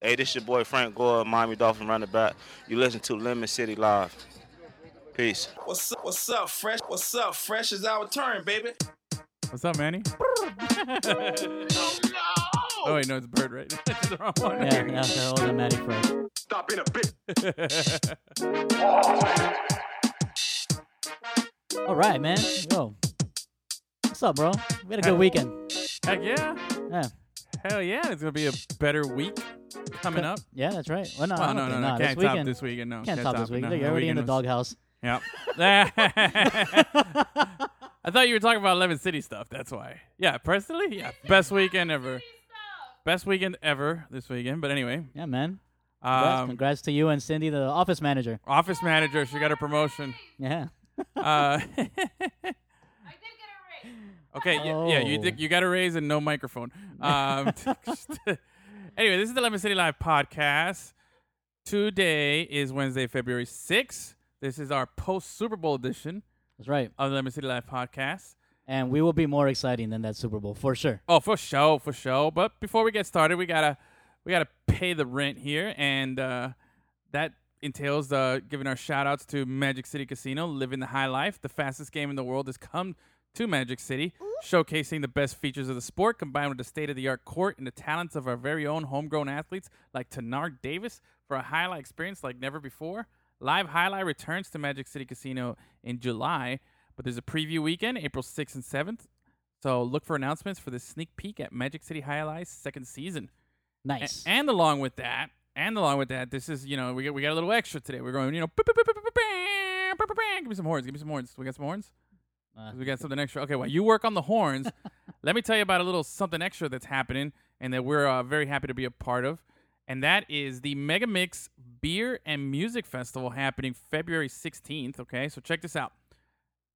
Hey, this your boy Frank Gore, Miami Dolphin running back. You listen to Lemon City Live. Peace. What's up? What's up, Fresh? What's up? Fresh is our turn, baby. What's up, Manny? Oh, oh wait, no, it's Bird, right? That's the wrong one. Yeah, yeah, the automatic Fresh. Stop being a bitch. All right, man. Yo, what's up, bro? We had a good weekend. Heck yeah. Yeah, Hell yeah. It's gonna be a better week coming up. yeah, that's right. Well, no, I Oh don't no, no, no. Can't this top weekend, this weekend. No. Can't top this it, week. no. You're The already in the weekend was- doghouse. Yep. I thought you were talking about Lemon City stuff. That's why. Yeah, personally, yeah, best weekend ever. Best weekend ever this weekend. But anyway, Yeah, man. Congrats, um, congrats to you and Cindy, the office manager. office manager, she got a promotion. Yeah. Uh, okay, yeah, yeah, you Oh. did, you got a raise and no microphone. Um, anyway, this is the Lemon City Live podcast. Today is Wednesday, February 6th. This is our post Super Bowl edition That's right. of the Lemon City Live podcast. And we will be more exciting than that Super Bowl for sure. Oh, for sure, for sure. But before we get started, we gotta we gotta pay the rent here, and uh, that entails uh, giving our shout outs to Magic City Casino, living the high life. The fastest game in the world has come to Magic City, showcasing the best features of the sport combined with the state of the art court and the talents of our very own homegrown athletes like Tenard Davis for a highlight experience like never before. Live Highlight returns to Magic City Casino in July, but there's a preview weekend, April 6th and 7th. So look for announcements for the sneak peek at Magic City Jai-Alai's second season. A- Nice. and along with that, and along with that, this is you know we got we got a little extra today. We're going you know give me some horns, give me some horns. We got some horns. Uh, We got something extra. Okay, while you work on the horns, let me tell you about a little something extra that's happening and that we're uh, very happy to be a part of. And that is the Mega Mix Beer and Music Festival happening February 16th. Okay, so check this out.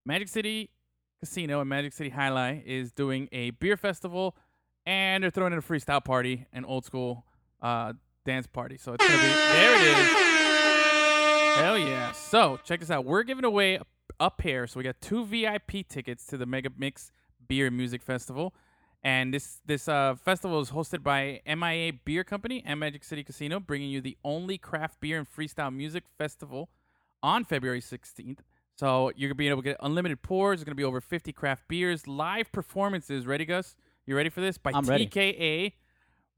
Magic City Casino and Magic City Jai-Alai is doing a beer festival and they're throwing in a freestyle party, an old school uh, dance party. So it's going to be, there it is. Hell yeah. So check this out. We're giving away a, a here. So we got two VIP tickets to the Mega Mix Beer Music Festival. And this this uh, festival is hosted by MIA Beer Company and Magic City Casino, bringing you the only craft beer and freestyle music festival on February 16th. So you're gonna be able to get unlimited pours. There's gonna be over 50 craft beers, live performances. Ready, Gus? You ready for this? By I'm ready. TKA,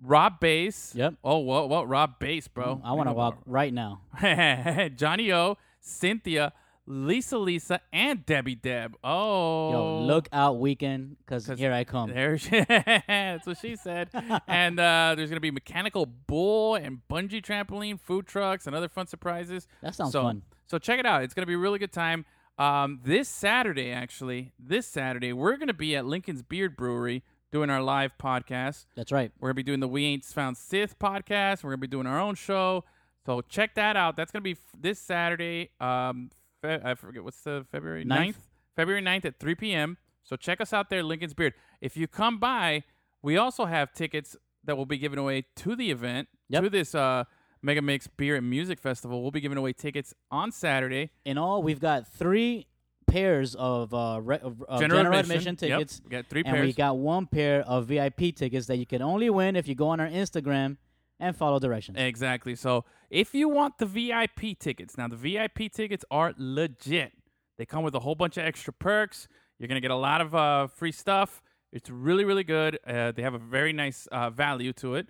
Rob Base. Yep. Oh, what? What? Rob Base, bro. I want to walk right now. Johnny O, Cynthia, Lisa Lisa, and Debbie Deb. Oh, Yo, look out weekend because here I come. There, she, that's what she said. and uh, there's gonna be mechanical bull and bungee trampoline, food trucks, and other fun surprises. That sounds so, fun. So check it out. It's gonna be a really good time. Um, this Saturday, actually, this Saturday, we're gonna be at Lincoln's Beard Brewery doing our live podcast. That's right. We're gonna be doing the We Ain't Found Sith podcast. We're gonna be doing our own show. So check that out. That's gonna be f- this Saturday. Um, fe- I forget what's the February 9th? Ninth. February 9th at 3 p.m. So check us out there, Lincoln's Beard. If you come by, we also have tickets that will be given away to the event Yep. to this uh, Mega Mix Beer and Music Festival. We'll be giving away tickets on Saturday. In all, we've got three pairs of, uh, re- of, of General general, admission. admission, Yep. We got three and pairs. we got one pair of VIP tickets that you can only win if you go on our Instagram and follow directions. Exactly. So if you want the VIP tickets, now the VIP tickets are legit. They come with a whole bunch of extra perks. You're gonna get a lot of uh, free stuff. It's really, really good. Uh, they have a very nice uh, value to it.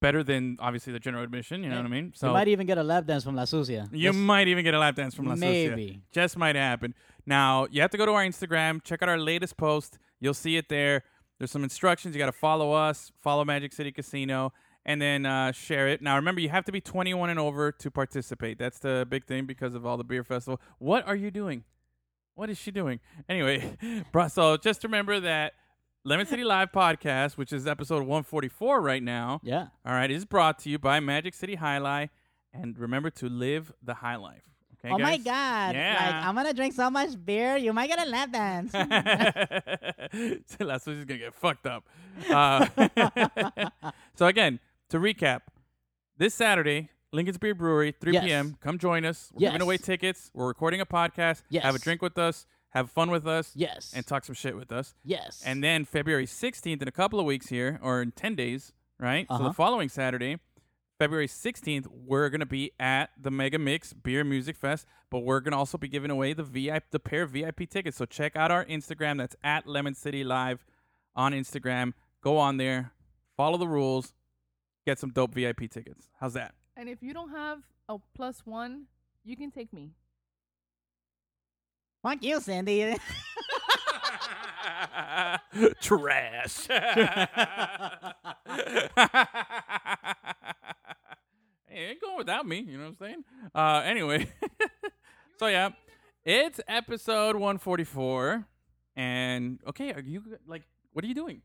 Better than obviously the general admission. You know Yeah. what I mean? So you might even get a lap dance from La Sucia. you Just- might even get a lap dance from La Sucia. Maybe. Just might happen. Now, you have to go to our Instagram, check out our latest post. You'll see it there. There's some instructions. You got to follow us, follow Magic City Casino, and then uh, share it. Now, remember, you have to be 21 and over to participate. That's the big thing because of all the beer festival. What are you doing? What is she doing? Anyway, so just remember that Lemon City Live podcast, which is episode 144 right now, Yeah. all right, is brought to you by Magic City High Life, And remember to live the high life. Okay, oh my? God! Yeah. Like I'm gonna drink so much beer, you might get a lap dance. That's what she's gonna get fucked up. Uh, so again, to recap, this Saturday, Lincoln's Beard Brewery, 3 Yes. p.m. Come join us. We're giving away tickets. We're recording a podcast. Yes. Have a drink with us. Have fun with us. yes. And talk some shit with us. yes. And then February 16th, in a couple of weeks here, or in 10 days, right? So Uh-huh. the following Saturday, February 16th, we're gonna be at the Mega Mix Beer Music Fest, but we're gonna also be giving away the VIP, the pair of VIP tickets. So check out our Instagram. That's at Lemon City Live on Instagram. Go on there, follow the rules, get some dope VIP tickets. How's that? And if you don't have a plus one, you can take me. Fuck you, Cindy. Trash. hey, ain't going without me. You know what I'm saying? Uh, anyway, so yeah, it's episode 144, and okay, are you like, what are you doing?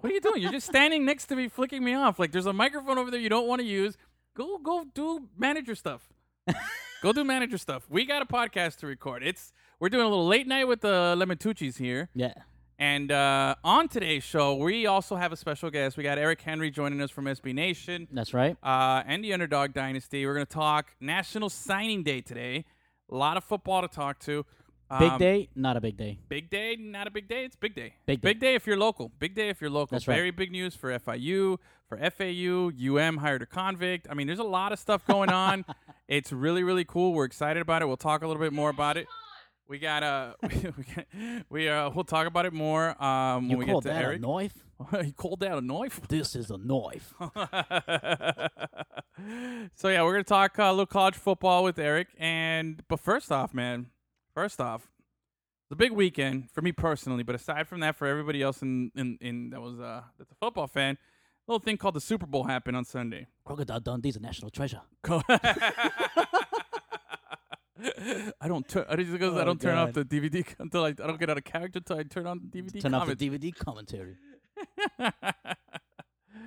What are you doing? You're just standing next to me, flicking me off. Like, there's a microphone over there you don't want to use. Go, go, do manager stuff. go do manager stuff. We got a podcast to record. It's we're doing a little late night with the Lemontucci's here. yeah. And uh, on today's show, we also have a special guest. We got Eric Henry joining us from SB Nation That's right. uh, and the Underdog Dynasty. We're going to talk National Signing Day today. A lot of football to talk to. Big Um, day, not a big day. Big day, not a big day. It's big day. Big Big day. day if you're local. Big day if you're local. That's right. Very big news for FIU, for FAU. UM hired a convict. I mean, there's a lot of stuff going on. it's really, really cool. We're excited about it. We'll talk a little bit more about it. We got uh, we we uh, we'll talk about it more um, when You we call get to that Eric. a knife? you called out a knife. This is a knife. so yeah, we're gonna talk uh, a little college football with Eric. And but first off, man, first off, it's a big weekend for me personally. But aside from that, for everybody else in in, in that was uh that's a football fan, a little thing called the Super Bowl happened on Sunday. Crocodile Dundee's a national treasure. I don't turn. I just I Oh, don't turn off the DVD until I, I don't get out of character until I turn on the DVD. Turn off the DVD commentary.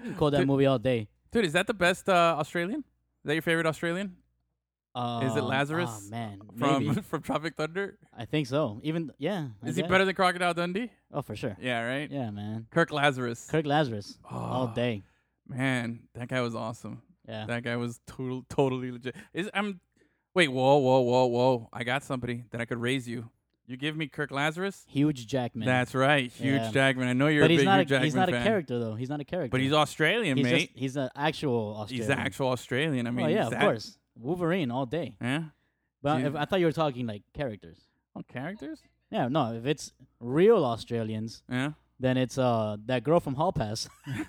You call that Dude- movie all day. Dude, is that the best uh, Australian? Is that your favorite Australian Um, Is it Lazarus Oh man, from maybe. from Tropic Thunder? I think so. Even yeah. I Is he guess. better than Crocodile Dundee? Oh, for sure. Yeah, right. Yeah, man. Kirk Lazarus. Kirk Lazarus all Oh, day. Man, that guy was awesome. Yeah. That guy was total, totally legit. Is I'm wait, whoa, whoa, whoa, whoa. I got somebody that I could raise you. You give me Kirk Lazarus? Huge Jackman. That's right, huge Yeah. Jackman. I know you're but a he's big not. Hugh A, Jackman he's not fan. a character though. He's not a character. But he's Australian, He's mate. just he's an actual Australian. he's the actual Australian. I mean, oh yeah, of that- course. Wolverine all day. Yeah. But Dude. if, I thought you were talking like characters. Oh, characters? Yeah, no. If it's real Australians, Yeah. then it's uh that girl from Hall Pass.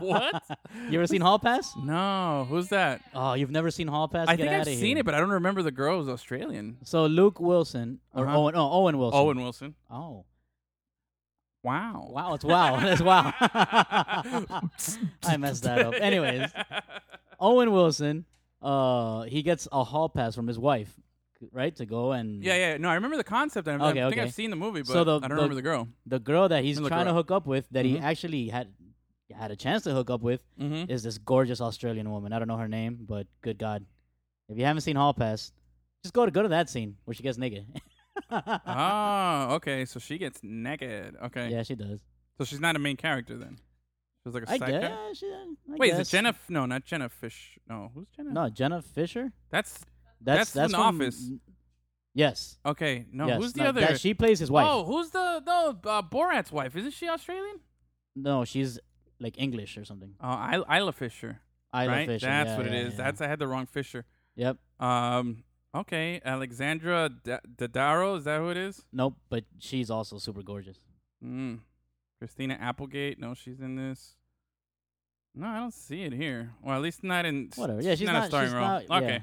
what? you ever seen Hall Pass? No, who's that? Oh, you've never seen Hall Pass? I Get think I've outta seen here. it, but I don't remember the girl was Australian. So Luke Wilson or Uh-huh. Owen? Oh, Owen Wilson. Owen Wilson. Oh, Wow. wow! It's wow. That's wow. I messed that up. Anyways, Owen Wilson, uh, he gets a hall pass from his wife, right, to go and Yeah, yeah. No, I remember the concept. I, I Okay, think okay. I've seen the movie, but So the- I don't the- remember the girl. the girl that he's look trying to hook up with, that he Mhm. actually had had a chance to hook up with, Mm-hmm. is this gorgeous Australian woman. I don't know her name, but good God, if you haven't seen Hall Pass, just go to go to that scene where she gets naked. oh, okay. So she gets naked. Okay. yeah, she does. So she's not a main character then. She's like a I guess. character. She, I Wait, guess. is it Jenna? F- no, not Jenna Fish. No, who's Jenna? No, Jenna Fischer. That's That's That's that's, from from- The Office. Yes. okay. No, yes. who's the no, other? That she plays his wife. Oh, who's the no uh, Borat's wife? Isn't she Australian? No, she's like English or something. Oh, I- Isla Fisher. Isla right. Fisher. That's yeah, what it yeah, is. yeah. That's I had the wrong Fisher. Yep. Um. Okay, Alexandra D- Daddario. Is that who it is? Nope. But she's also super gorgeous. Mm. Christina Applegate. No, she's in this. No, I don't see it here. Well, at least not in. Whatever. Yeah, she's not, not. a starring role. not, okay, yeah.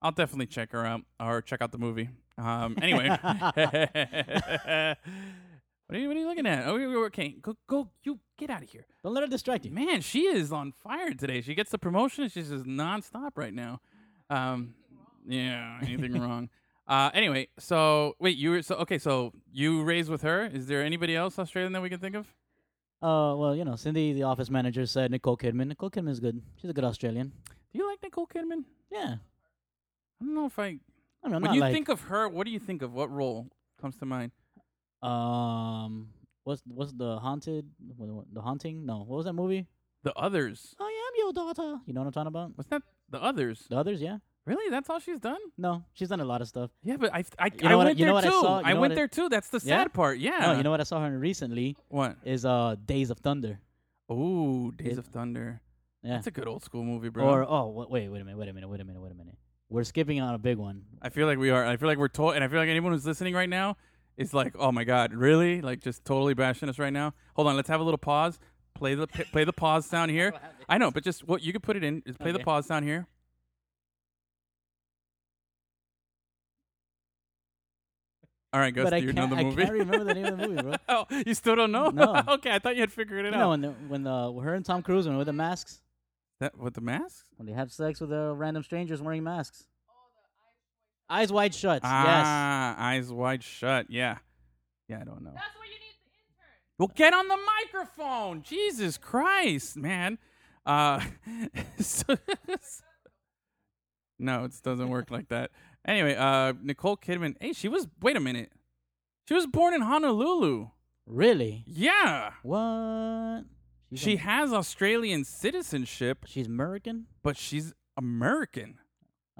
I'll definitely check her out or check out the movie. Um. Anyway. what are you What are you looking at? Oh, okay. Go, go. You get out of here. Don't let her distract you. Man, she is on fire today. She gets the promotion. She's just nonstop right now. Um, yeah, anything wrong? Uh, anyway, so wait, you were so okay. So you raised with her. Is there anybody else Australian that we can think of? Uh, well, you know, Cindy, the office manager, said Nicole Kidman. Nicole Kidman is good. She's a good Australian. Do you like Nicole Kidman? Yeah. I don't know if I. I don't know. when you like, think of her, what do you think of? What role comes to mind? um, what's what's the haunted? The haunting? No, what was that movie? The others. I am your daughter. You know what I'm talking about? What's that? The others. The others, yeah. Really? That's all she's done? No, she's done a lot of stuff. Yeah, but I I, You know I what went you there know what I saw? I went there too. That's the Yeah? sad part. Yeah. No, you know what I saw her in recently what? is uh Days of Thunder. Oh, Days It- of Thunder. Yeah. That's a good old school movie, bro. Or oh wait wait a minute wait a minute wait a minute wait a minute. We're skipping on a big one. I feel like we are. I feel like we're told, and I feel like anyone who's listening right now is like, "Oh my god, really?" Like just totally bashing us right now. Hold on, let's have a little pause. Play the play the pause sound here. I know, but just what you could put it in. Just play the pause sound here. All right, Gus, but do I you can't know the I movie? can't remember the name of the movie, bro. oh, you still don't know? No. okay, I thought you had figured it You know out. when the when the her and Tom Cruise when with the masks that with the masks? when they have sex with uh, random strangers wearing masks. Eyes wide shut. yes. Ah, eyes wide shut. Yeah, yeah. I don't know. That's what you need the intern. Well, get on the microphone. Jesus Christ, man. Uh, so- no, it doesn't work like that. Anyway, uh, Nicole Kidman. Hey, she was. Wait a minute. She was born in Honolulu. Really? Yeah. What? She's She a- has Australian citizenship, she's American. but she's American.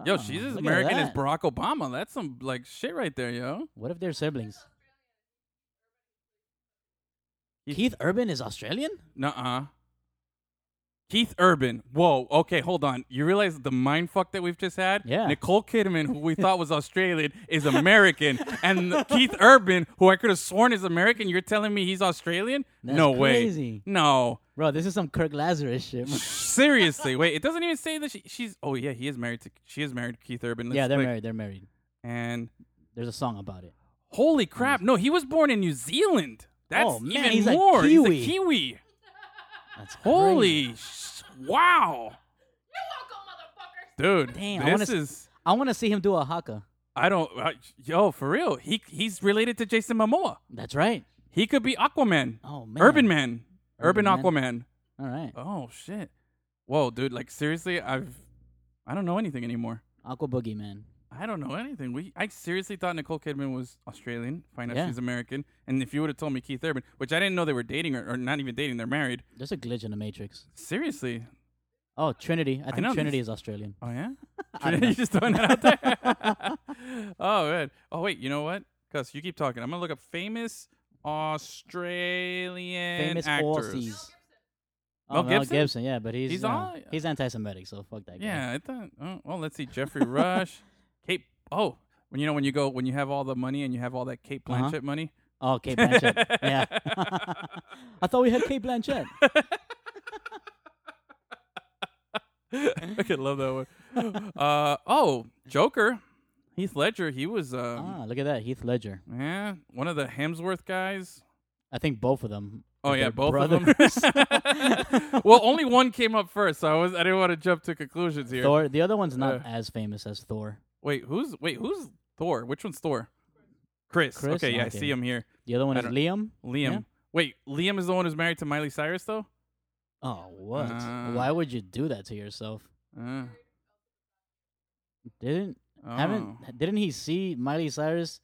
Yo, Oh, she's as American as. Barack Obama. That's some like shit right there, yo. What if they're siblings? Keith- Urban is Australian. Nuh-uh. Keith Urban. Whoa. Okay, hold on. You realize the mind fuck that we've just had? Yeah. Nicole Kidman, who we thought was Australian, is American, and Keith Urban, who I could have sworn is American, you're telling me he's Australian? That's no crazy. way. No. Bro, this is some Kirk Lazarus shit. Seriously. Wait. It doesn't even say that she, she's. Oh yeah, he is married to. She is married to Keith Urban. Let's yeah, they're click. married. They're married. And There's a song about it. holy crap! No, he was born in New Zealand. That's Oh, man, even he's a. Kiwi. He's a Kiwi. That's crazy. Holy wow, You're welcome, motherfuckers. dude. Damn, I wanna this s- is. I want to see him do a haka. I don't. Uh, yo, for real. He he's related to Jason Momoa. That's right. He could be Aquaman. Oh man. Urban Man. Urban, Urban Aquaman. All right. Oh shit. Whoa, dude. Like seriously, I've. I don't know anything anymore. Aqua Boogie Man. I don't know anything. We I seriously thought Nicole Kidman was Australian. Find out Yeah. she's American. And if you would have told me Keith Urban, which I didn't know they were dating or, or not even dating, they're married. There's a glitch in the Matrix. Seriously. Oh, Trinity. I I think know Trinity is Australian. Oh yeah. I don't you know. just throwing that out there. oh good. Oh wait. You know what? Cause you keep talking. I'm gonna look up famous Australian Famous actors. Aussies. Mel Oh, Mel Gibson? Gibson, yeah, but he's He's uh, all- he's anti-Semitic, so fuck that guy. Yeah, I thought. Oh, well, let's see. Geoffrey Rush, Kate. Oh, when you know when you go when you have all the money and you have all that Kate Uh-huh. Blanchett money. Oh, Cate Blanchett. yeah. I thought we had Cate Blanchett. I could love that one. Uh oh, Joker, Heath Ledger. He was um, ah, look at that, Heath Ledger. yeah one of the Hemsworth guys. I think both of them. Oh yeah, both brothers. of them. well, only one came up first, so I was I didn't want to jump to conclusions here. Thor. The other one's not Uh. as famous as Thor. Wait, who's wait who's Thor? Which one's Thor? Chris. Chris? Okay, yeah, I Okay. see him here. The other one I is don't- Liam. Liam. Yeah. Wait, Liam is the one who's married to Miley Cyrus though. Oh, what? Uh. Why would you do that to yourself? Uh, Didn't oh. haven't didn't he see Miley Cyrus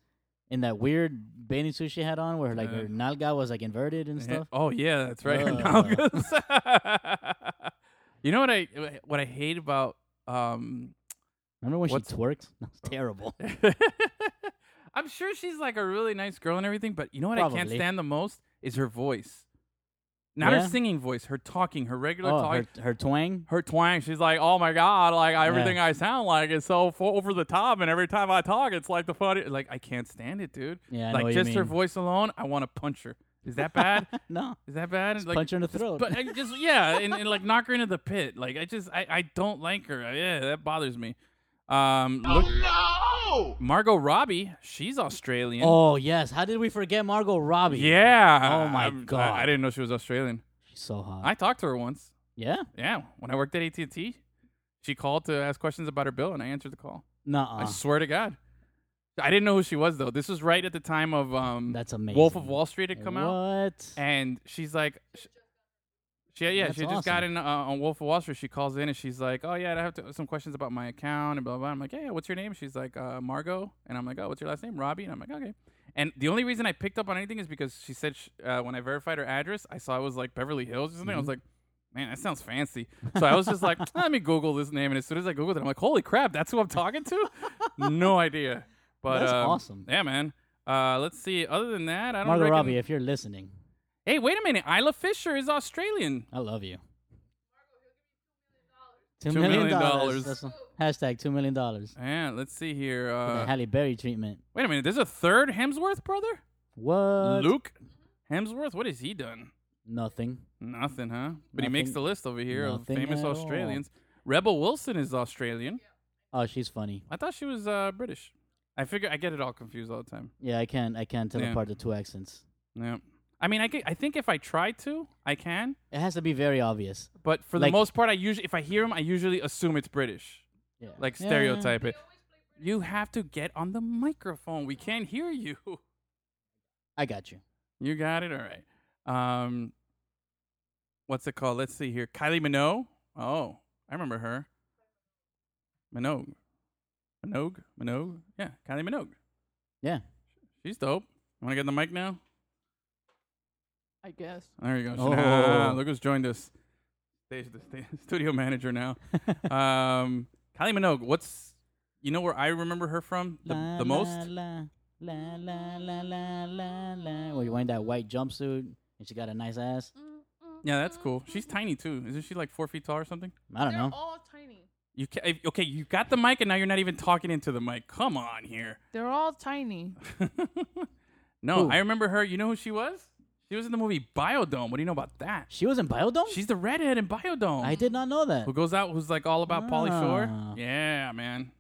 in that weird bathing suit she had on, where like Uh. her nalga was like inverted and Yeah. stuff? Oh yeah, that's right. Her Uh. nalgas. you know what I what I hate about um I remember when What's- she twerked? That was terrible. I'm sure she's like a really nice girl and everything, but you know what I can't Probably. stand the most is her voice. Not her singing voice, her talking, her regular oh, talking. her, her twang. her twang. She's like, "Oh my god, like everything I sound like is so over the top, and every time I talk, it's like the funny. Like I can't stand it, dude. Yeah, I know like what you just her mean. voice alone, I want to punch her. Is that bad? no, is that bad? like, punch her in the throat. But I just yeah, and, and like knock her into the pit. Like I just I, I don't like her. Yeah, that bothers me. Um, look, no! Margot Robbie, she's Australian. oh yes, how did we forget Margot Robbie? yeah. Oh, my I'm- I- God. I, didn't know she was Australian. she's so hot. I talked to her once. yeah, Yeah, when I worked at AT and T, she called to ask questions about her bill, and I answered the call. Nuh-uh. I swear to God. I didn't know who she was though. This was right at the time of um That's amazing. Wolf of Wall Street had come out, What? and she's like, sh- she yeah, That's she just got in uh, on Wolf of Wall Street. She calls in and she's like, oh yeah, I have to, some questions about my account and blah blah. blah. I'm like, yeah, what's your name? She's like, uh, Margot, and I'm like, oh, what's your last name? Robbie, and I'm like, okay. And the only reason I picked up on anything is because she said sh- uh, when I verified her address, I saw it was like Beverly Hills or something. I Mm-hmm. was like. Man, that sounds fancy. So I was just like, let me Google this name. And as soon as I Googled it, I'm like, holy crap, that's who I'm talking to? no idea. But That's um, awesome. Yeah, man. Uh, let's see. Other than that, I don't. Margot reckon- Robbie, if you're listening, Hey, wait a minute. Isla Fisher is Australian. I love you. Two Two million million dollars. dollars. That's hashtag two million dollars. Yeah, let's see here. For the Uh, Halle Berry treatment. wait a minute. There's a third Hemsworth brother? What? Luke Hemsworth? What has he done? Nothing. Nothing, huh? But he makes Nothing- the list over here of nothing famous at all. Australians. Rebel Wilson is Australian. Oh, she's funny. I thought she was uh, British. I figure I get it all confused all the time. Yeah, I can't. I can't tell Yeah. apart the two accents. Yeah. I mean, I, get, I think if I try to, I can. It has to be very obvious. But for the Like- most part, I usually, if I hear him, I usually assume it's British. Yeah. Like Yeah. stereotype it. You have to get on the microphone. We can't hear you. I got you. You got it. All right. Um, what's it called? Let's see here. Kylie Minogue. Oh, I remember her. Minogue. Minogue. Minogue. Yeah, Kylie Minogue. Yeah. She's dope. Want to get on the mic now? I guess. There you go. Oh. Look who's joined us. Stage the sta- studio manager now. um, Kylie Minogue. What's you know where I remember her from the, La, the most? La, la, la, la, la, la, la. Where you're wearing that white jumpsuit and she got a nice ass. Yeah, that's cool. She's tiny too. Isn't she like four feet tall or something? I don't They're know. all tiny. You ca- okay? You got the mic and now you're not even talking into the mic. Come on here. They're all tiny. no, Who? I remember her. You know who she was? She was in the movie Biodome. What do you know about that? She was in Biodome? She's the redhead in Biodome. I did not know that. Who goes out? Who's like all about Pauly Shore? Ah. Yeah, man.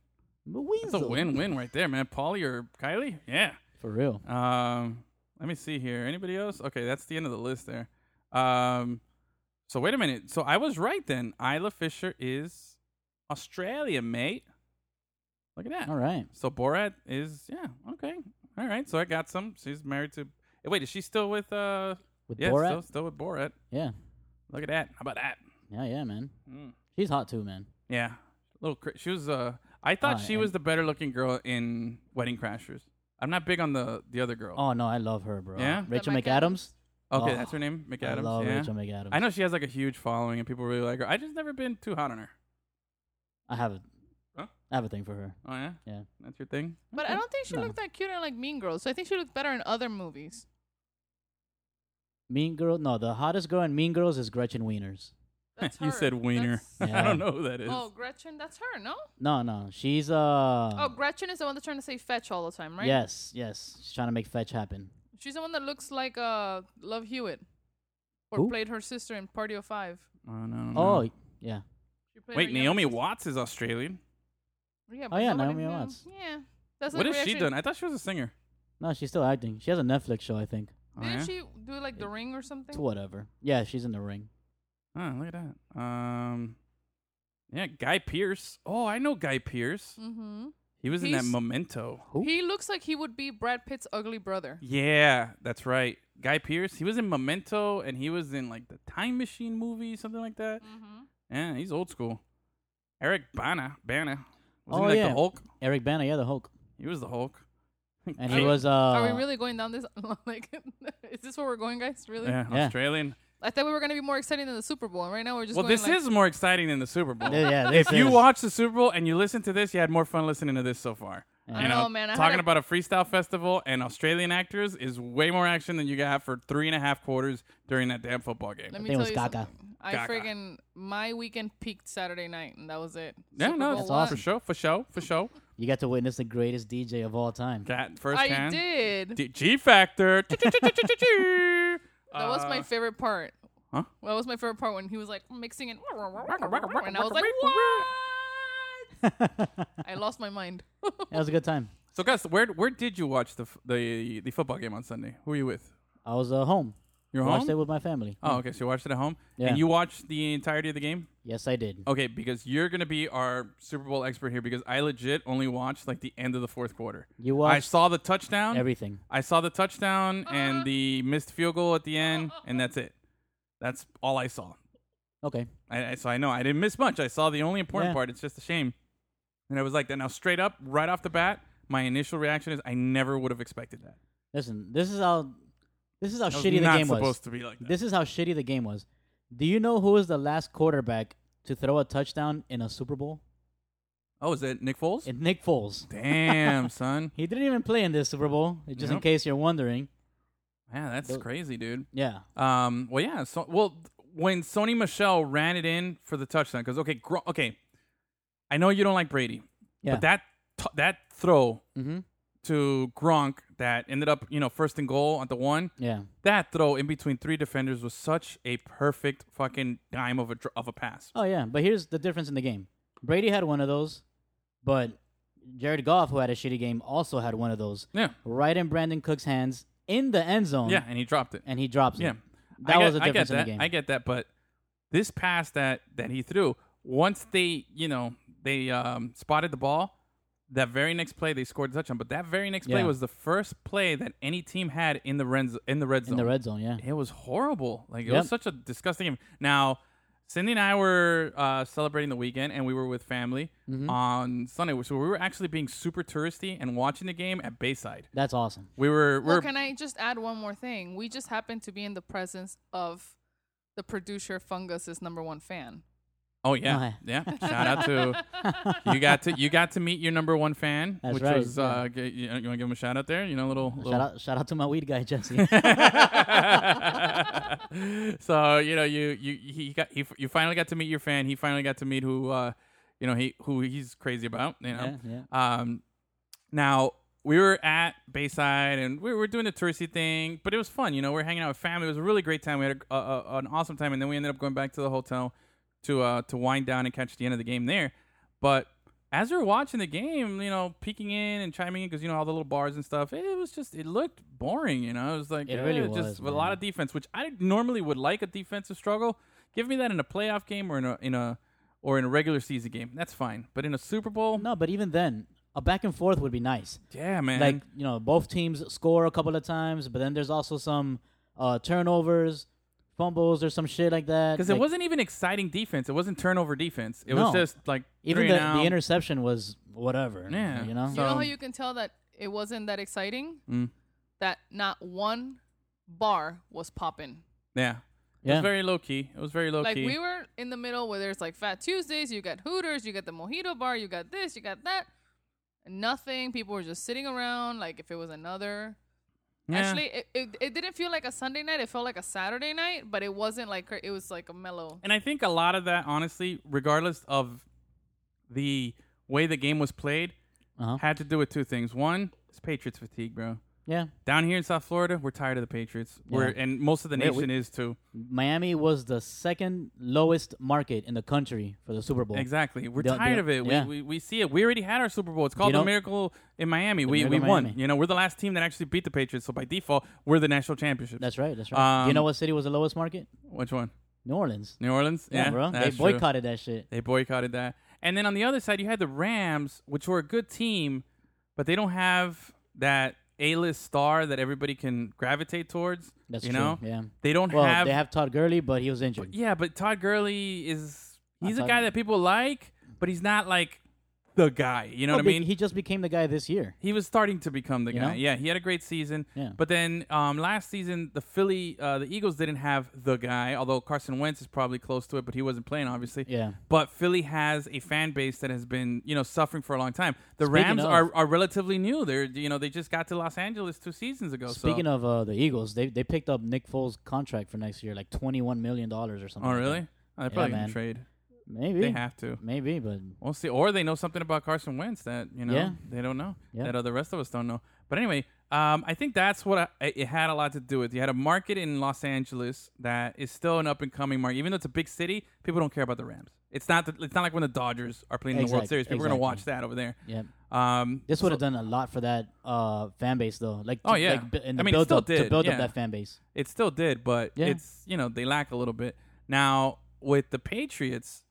It's a win-win right there, man. Polly or Kylie? Yeah. For real. Um, let me see here. Anybody else? Okay, that's the end of the list there. Um, so wait a minute. So I was right then. Isla Fisher is Australia, mate. Look at that. All right. So Borat is yeah okay. All right. So I got some. She's married to. Wait, is she still with uh? With Yeah, Borat? still still with Borat. Yeah. Look at that. How about that? Yeah, yeah, man. Mm. She's hot too, man. Yeah, little. Cra- she was. Uh, I thought Ah, she and- was the better looking girl in Wedding Crashers. I'm not big on the the other girl. Oh no, I love her, bro. Yeah? Rachel Mike McAdams. okay, oh, that's her name, McAdams. I McAdams. love yeah. Rachel McAdams. I know she has like a huge following and people really like her. I just never been too hot on her. I have a, Huh? I have a thing for her. Oh yeah, Yeah. that's your thing. But I don't think she No. looked that cute in like Mean Girls. So I think she looked better in other movies. Mean Girl. No, the hottest girl in Mean Girls is Gretchen Wieners. That's you said wiener. That's- I don't know who that is. Oh, Gretchen, that's her, no? No, no, she's uh. oh, Gretchen is the one that's trying to say fetch all the time, right? Yes, yes. She's trying to make fetch happen. She's the one that looks like uh Love Hewitt. Or Who? played her sister in Party of Five. Oh, no, no. Oh, yeah. She played wait, her younger Naomi sister. Watts is Australian. Yeah, Oh, but yeah, nobody- Naomi yeah, Watts. Yeah. That's What has she reaction- done? I thought she was a singer. No, she's still acting. She has a Netflix show, I think. Oh, Didn't yeah? she do like The Ring or something? It's whatever. Yeah, she's in the ring. Oh, look at that. Um, yeah, Guy Pearce. Oh, I know Guy Pearce. Mm-hmm. He was in that Memento. Who? He looks like he would be Brad Pitt's ugly brother. Yeah, that's right. Guy Pearce. He was in Memento, and he was in like the Time Machine movie, something like that. Mm-hmm. Yeah, he's old school. Eric Bana, Bana. Was Oh, he like yeah. the Hulk? Eric Bana, yeah, the Hulk. He was the Hulk. And Are he we- was uh. Are we really going down this? like, is this where we're going, guys? Really? Yeah, Yeah. Australian. I thought we were gonna be more exciting than the Super Bowl, and right now we're just Well, going this like, is more exciting than the Super Bowl. Yeah, yeah. if this you is- watch the Super Bowl and you listen to this, you had more fun listening to this so far. Yeah. I You know, know, man. I had talking a- about a freestyle festival and Australian actors is way more action than you got for three and a half quarters during that damn football game. Let me think it tell was you Gaga. something. I Gaga. friggin' my weekend peaked Saturday night, and that was it. yeah, Super no, Bowl that's won. for sure, for sure, for sure. You got to witness the greatest DJ of all time. Cat first I hand. did. D- G Factor. that That was my favorite part. Uh, huh? That was my favorite part when he was like mixing it, and I was like, "What?" I lost my mind. That was a good time. So, guys, where where did you watch the f- the the football game on Sunday? Who were you with? I was uh, home. You're Watched home. it with my family. Oh, okay. So you watched it at home, Yeah. and you watched the entirety of the game. Yes, I did. Okay, because you're gonna be our Super Bowl expert here, because I legit only watched like the end of the fourth quarter. You watched I watched saw the touchdown. everything. I saw the touchdown and the missed field goal at the end, and that's it. That's all I saw. Okay. I, I so I know I didn't miss much. I saw the only important Yeah. part. It's just a shame. And I was like that. Now, straight up, right off the bat, my initial reaction is I never would have expected that. Listen, this is how this is how That shitty the game supposed was. to be like that. This is how shitty the game was. Do you know who was the last quarterback to throw a touchdown in a Super Bowl? oh, is it Nick Foles? It's Nick Foles. Damn, son. He didn't even play in this Super Bowl. Just in Yep. case you're wondering. Yeah, that's Those- crazy, dude. Yeah. Um. Well, yeah. So, well, when Sony Michel ran it in for the touchdown, because okay, Gro- okay, I know you don't like Brady, Yeah. but that t- that throw mm-hmm. To Gronk that ended up you know first and goal at the one, Yeah. that throw in between three defenders was such a perfect fucking dime of a of a pass. Oh yeah, but here's the difference in the game. Brady had one of those, but Jared Goff, who had a shitty game, also had one of those Yeah, right in Brandin Cooks' hands in the end zone. yeah, and he dropped it. and he drops Yeah, it. Yeah. That get, was get difference in that. the game. I get that, but this pass that that he threw, once they you know they um, spotted the ball, that very next play they scored a touchdown. But that very next play Yeah. was the first play that any team had in the red in the red zone. in the red zone. Yeah. It was horrible. Like it Yep. was such a disgusting game. Now, Cindy and I were uh, celebrating the weekend, and we were with family Mhm. on Sunday. So we were actually being super touristy and watching the game at Bayside. That's awesome. We were we Well, were can I just add one more thing? We just happened to be in the presence of the producer Fungus's number one fan. Oh yeah, yeah. Shout out to you got to you got to meet your number one fan, That's which right, was yeah. uh, g- you, want to give him a shout out there? You know, little, little Shout out, shout out to my weed guy Jesse. so you know you you he got he, you finally got to meet your fan. He finally got to meet who uh you know he who he's crazy about. You know, yeah, yeah. um, now we were at Bayside and we were doing the touristy thing, but it was fun. You know, we are hanging out with family. It was a really great time. We had a, a, a- an awesome time, and then we ended up going back to the hotel to uh to wind down and catch the end of the game there. But as we were watching the game, you know, peeking in and chiming in because you know all the little bars and stuff, it was just it looked boring. You know, it was like It eh, really just was, a lot of defense, which I normally would like a defensive struggle. Give me that in a playoff game or in a in a or in a regular season game. That's fine. But in a Super Bowl, No, but even then, a back and forth would be nice. yeah, man. Like you know, both teams score a couple of times, but then there's also some uh, turnovers, fumbles, or some shit like that. Because Like, it wasn't even exciting defense. It wasn't turnover defense. It was just like even the, the interception was whatever. Yeah. you know. You know how you can tell that it wasn't that exciting? Mm. That not one bar was popping. Yeah. It Yeah. was very low key. It was very low Like key. Like we were in the middle where there's like Fat Tuesdays, you got Hooters, you got the Mojito Bar, you got this, you got that. Nothing. People were just sitting around. Like if it was another. Yeah. Actually, it, it it didn't feel like a Sunday night. It felt like a Saturday night, but it wasn't like it was like a mellow. And I think a lot of that, honestly, regardless of the way the game was played, Uh-huh. had to do with two things. One, it's Patriots fatigue, bro. Yeah, Down here in South Florida, we're tired of the Patriots. We're and most of the We- we- nation is too. Miami was the second lowest market in the country for the Super Bowl. Exactly. We're The- tired the- of it. yeah. We, we we see it. We already had our Super Bowl. It's called know- the Miracle in Miami. We we won. Miami. You know, we're the last team that actually beat the Patriots. So by default, we're the national championship. That's right. That's right. you Um, know what city was the lowest market? Which one? New Orleans. New Orleans. Yeah, bro. They that's true. boycotted that shit. They boycotted that. And then on the other side, you had the Rams, which were a good team, but they don't have that A-list star that everybody can gravitate towards. That's you true. know, Yeah. they don't Well, have. they have Todd Gurley, but he was injured. but yeah, but Todd Gurley is he's a Todd- guy that people like, but he's not like the guy. You know No, what I mean? He just became the guy this year. He was starting to become the You guy. know? Yeah, he had a great season. Yeah. But then um, last season, the Philly, uh, the Eagles didn't have the guy. Although Carson Wentz is probably close to it, but he wasn't playing, obviously. Yeah. But Philly has a fan base that has been, you know, suffering for a long time. The Speaking Rams of- are, are relatively new. They're, you know, they just got to Los Angeles two seasons ago. Speaking so. of uh, the Eagles, they they picked up Nick Foles' contract for next year, like twenty one million dollars or something. oh like really? that. Oh, they're probably gonna trade. Maybe. They have to. Maybe, but We'll see. Or they know something about Carson Wentz that you know Yeah. they don't know Yeah. that the rest of us don't know. But anyway, um, I think that's what I, it had a lot to do with. You had a market in Los Angeles that is still an up and coming market, even though it's a big city. People don't care about the Rams. It's not. The, it's not like when the Dodgers are playing in the World Series. People are gonna watch that over there. yeah. Um, This would have done a lot for that uh, fan base, though. Like, Oh, yeah. like, I mean, it build still up to did, build yeah. up that fan base. It still did, but Yeah. it's you know they lack a little bit. Now with the Patriots,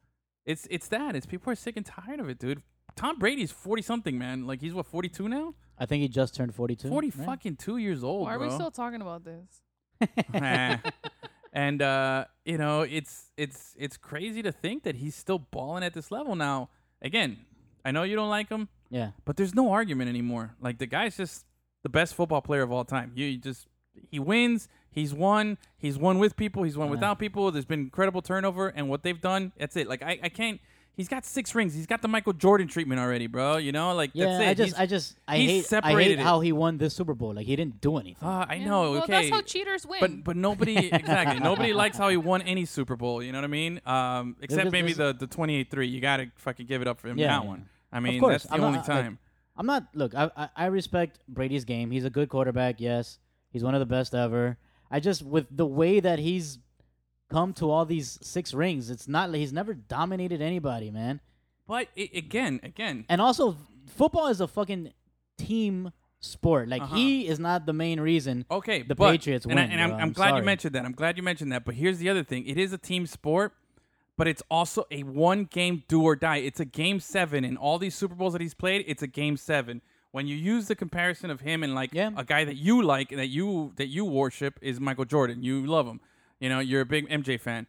it's it's that it's people are sick and tired of it, dude. Tom Brady's forty something, man. Like he's what forty two now, I think he just turned forty two. forty fucking two years old, Why are bro. we still talking about this? and uh, you know it's it's it's crazy to think that he's still balling at this level now. Again, I know you don't like him, Yeah. but there's no argument anymore. Like the guy's just the best football player of all time. You, you just he wins. He's won. He's won with people. He's won Yeah. without people. There's been incredible turnover, and what they've done, that's it. Like I, I can't He's got six rings. He's got the Michael Jordan treatment already, bro. You know, like Yeah, that's it. I just, He's- I just, I he's hate, I separated hate it. how he won this Super Bowl. Like he didn't do anything. Ah, I Yeah, know. Well, okay, that's how cheaters win. but but nobody exactly nobody likes how he won any Super Bowl. You know what I mean? Um, except There's- maybe there's- the the twenty eight three. You gotta fucking give it up for him Yeah, that yeah. one. I mean, course. that's the I'm not- only like, time. I'm not. Look, I, I I respect Brady's game. He's a good quarterback. Yes, he's one of the best ever. I just with the way that he's come to all these six rings, it's not. Like he's never dominated anybody, man. but i again, again, And also, football is a fucking team sport. Like Uh-huh. he is not the main reason. okay, the but- Patriots and, I, win, and I'm. I'm I'm glad you mentioned that. I'm glad you mentioned that. But here's the other thing: it is a team sport. But it's also a one game do or die. It's a game seven. In all these Super Bowls that he's played, it's a game seven. When you use the comparison of him and like Yeah. a guy that you like and that you that you worship is Michael Jordan. You love him. You know, you're a big MJ fan.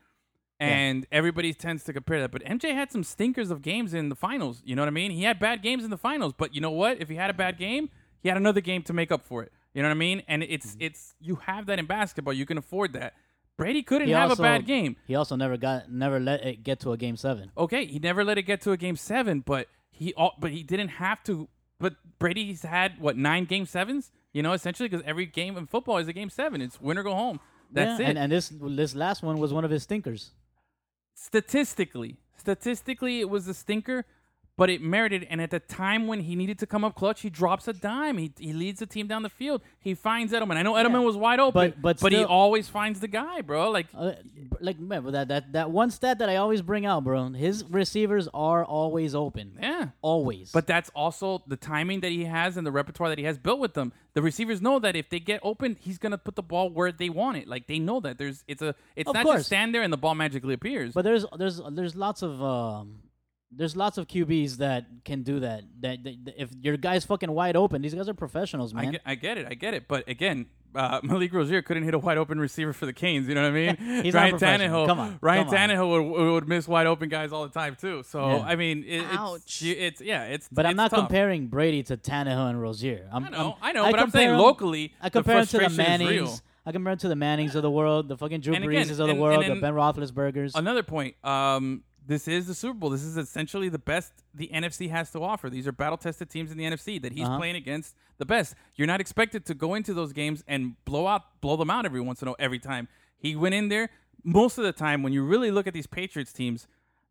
And everybody tends to compare that. But MJ had some stinkers of games in the finals. You know what I mean? He had bad games in the finals. But you know what? If he had a bad game, he had another game to make up for it. You know what I mean? And it's Mm-hmm. it's you have that in basketball. You can afford that. Brady couldn't He have also- a bad game. He also never got, never let it get to a game seven. Okay, he never let it get to a game seven, but he but he didn't have to. But Brady's had what nine game sevens? You know, essentially because every game in football is a game seven. It's win or go home. That's Yeah, it. And, and this this last one was one of his stinkers. statistically, statistically, it was a stinker, but it merited. And at the time when he needed to come up clutch, he drops a dime. He, he leads the team down the field. He finds Edelman. I know Edelman was wide open, But- but he still- always finds the guy, bro. Like Uh, like remember that that that one stat that I always bring out, bro. His receivers are always open. yeah. Always. But that's also the timing that he has and the repertoire that he has built with them. The receivers know that if they get open, he's gonna put the ball where they want it. Like they know that there's it's a it's Of not course. just stand there and the ball magically appears. But there's there's there's lots of um there's lots of QBs that can do that. That, that- that if your guy's fucking wide open, these guys are professionals, I man. get, I get it, I get it. But again, uh, Malik Rosier couldn't hit a wide open receiver for the Canes. You know what I mean? He's not Ryan professional. Tannehill, Come on, Ryan come on. Tannehill would, would miss wide open guys all the time too. So Yeah. I mean, it, it's Ouch. it's yeah, it's. but I'm not tough. comparing Brady to Tannehill and Rosier. I'm, I know, I'm- I know, but I'm compare saying him- locally, I the compare him to the frustration is real. Mannings. I compare him to the Mannings of the world, the fucking Drew Breeses of the and- world, and the Ben Roethlisbergers. Another point. Um, this is the Super Bowl. This is essentially the best the NFC has to offer. These are battle tested teams in the NFC that he's Uh-huh. playing against the best. You're not expected to go into those games and blow out blow them out every once in a while every time. He went in there most of the time when you really look at these Patriots teams,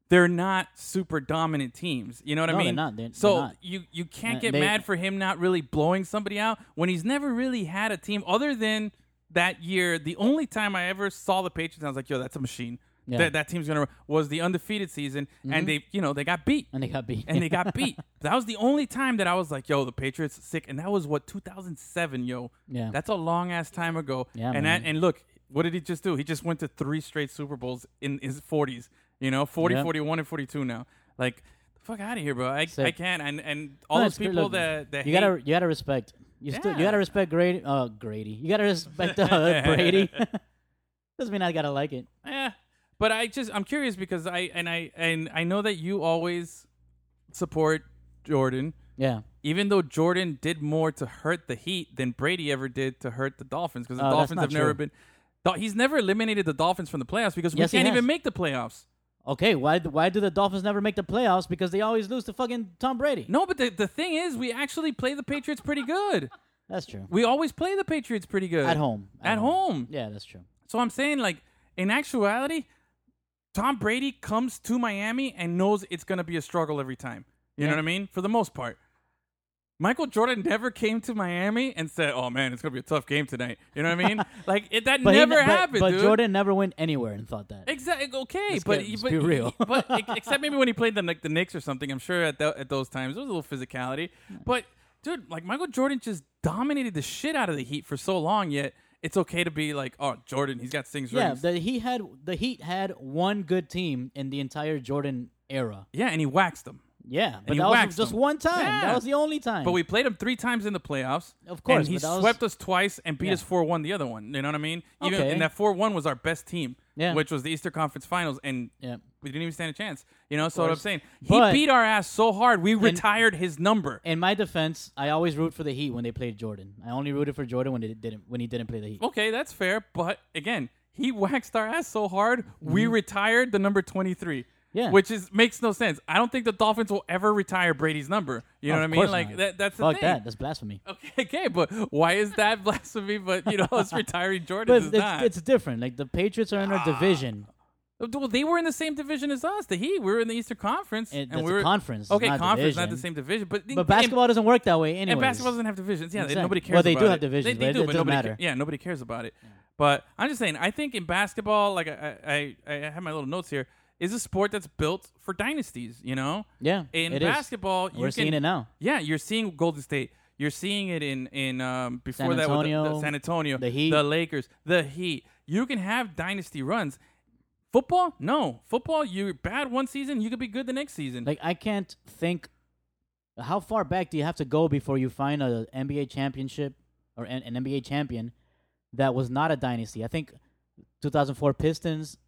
they're not super dominant teams. You know what No, I they're mean? not. They're- so they're not. you you can't Uh, get they- mad for him not really blowing somebody out when he's never really had a team other than that year. The only time I ever saw the Patriots, I was like, "Yo, that's a machine." Yeah. That that team's gonna was the undefeated season, and they you know they got beat and they got beat. and they got beat. That was the only time that I was like, "Yo, the Patriots sick," and that was what 2007. Yo, Yeah. that's a long ass time ago. Yeah, and that, and look, what did he just do? He just went to three straight Super Bowls in his 40s. You know, 40, Yep. 41, and 42 now. Like, fuck out of here, bro. I, Sick. I can't. And and all No, those people Look, that that you hate, gotta you gotta respect. You still you gotta respect Grady. Uh, Grady. You gotta respect uh, Brady. Doesn't mean I gotta like it. Yeah, but I just I'm curious because I and I and I know that you always support Jordan, Yeah. even though Jordan did more to hurt the Heat than Brady ever did to hurt the Dolphins because the Oh, Dolphins have never been. He's never eliminated the Dolphins from the playoffs because Yes, we can't even make the playoffs. Okay. Why why do the Dolphins never make the playoffs? Because they always lose to fucking Tom Brady. No, but the, the thing is, we actually play the Patriots pretty good. That's true. We always play the Patriots pretty good At home. At home. Yeah, that's true. So I'm saying, like, in actuality, Tom Brady comes to Miami and knows it's going to be a struggle every time. You know what I mean? For the most part. Michael Jordan never came to Miami and said, "Oh man, it's gonna be a tough game tonight." You know what I mean? like it, that But he never but- happened, But dude. Jordan never went anywhere and thought that. Exactly. Okay, Let's but get- but be real. but except maybe when he played the like the Knicks or something, I'm sure at the, at those times there was a little physicality. But dude, like Michael Jordan just dominated the shit out of the Heat for so long. Yet it's okay to be like, oh, Jordan, he's got six Yeah, rings. the he had the Heat had one good team in the entire Jordan era. yeah, and he waxed them. Yeah, but he that was waxed just them. one time. Yeah. That was the only time. But we played him three times in the playoffs. Of course, and he but that was- swept us twice and beat Yeah. us four one the other one. You know what I mean? Even Okay. and that four one was our best team, Yeah. which was the Easter Conference Finals, and yeah. We didn't even stand a chance. You know, so what I'm saying, he But- beat our ass so hard we retired his number. In my defense, I always root for the Heat when they played Jordan. I only rooted for Jordan when they didn't when he didn't play the Heat. Okay, that's fair, but again, he waxed our ass so hard we Mm-hmm. retired the number 23. Yeah. which is makes no sense. I don't think the Dolphins will ever retire Brady's number. You know Of what I mean? course Like not. that. That's the Fuck thing. that. That's blasphemy. Okay, okay, but why is that blasphemy? But you know, us retiring Jordan But is it's, not. it's different. Like the Patriots are in our division. Well, they were in the same division as us. The Heat. We were in the Eastern Conference, It- and that's we a were conference, Okay, not conference, not the same division. But But basketball doesn't work that way, anyway. and basketball doesn't have divisions. Yeah, Exactly. nobody cares. Well, they about do it. have divisions, They, but they it do, but doesn't nobody. matter. ca- yeah, nobody cares about it. But I'm just saying. I think in basketball, like I, I, I have my little notes here, is a sport that's built for dynasties. You know, Yeah, in it basketball, you We're can, seeing it now. Yeah, you're seeing Golden State. You're seeing it in in um, before San that with the- the, San Antonio, the Heat. the Lakers, the Heat. You can have dynasty runs. Football, no. Football, you're bad one season, you could be good the next season. Like I can't think. How far back do you have to go before you find an NBA championship or an, an NBA champion that was not a dynasty? I think 2004 Pistons.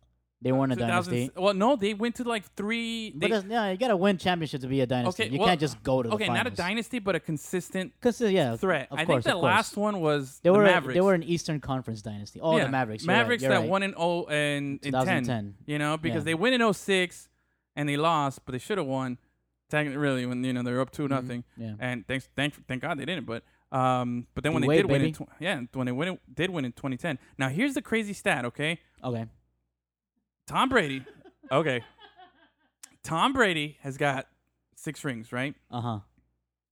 They weren't a dynasty. Well, no, they went to like three. They, that's- yeah, you gotta win championships to be a dynasty. okay, you well, can't just go to the okay, not a dynasty, but a consistent Cause yeah, threat. Of I course, think the last one was They the were Mavericks. they were an Eastern Conference dynasty. Oh, yeah. the Mavericks. You're Mavericks you're that right. won in oh and in 10. You know, because Yeah. they win in 06 and they lost, but they should have won. Technically, really, when you know they're up two nothing. Mm-hmm. Yeah. And thanks, thank, thank God they didn't. But um, but then when they did win, in baby. tw- yeah, when they win, did win in 2010. Now here's the crazy stat. Okay, Okay. Tom Brady. okay, Tom Brady has got six rings. Right, Uh huh.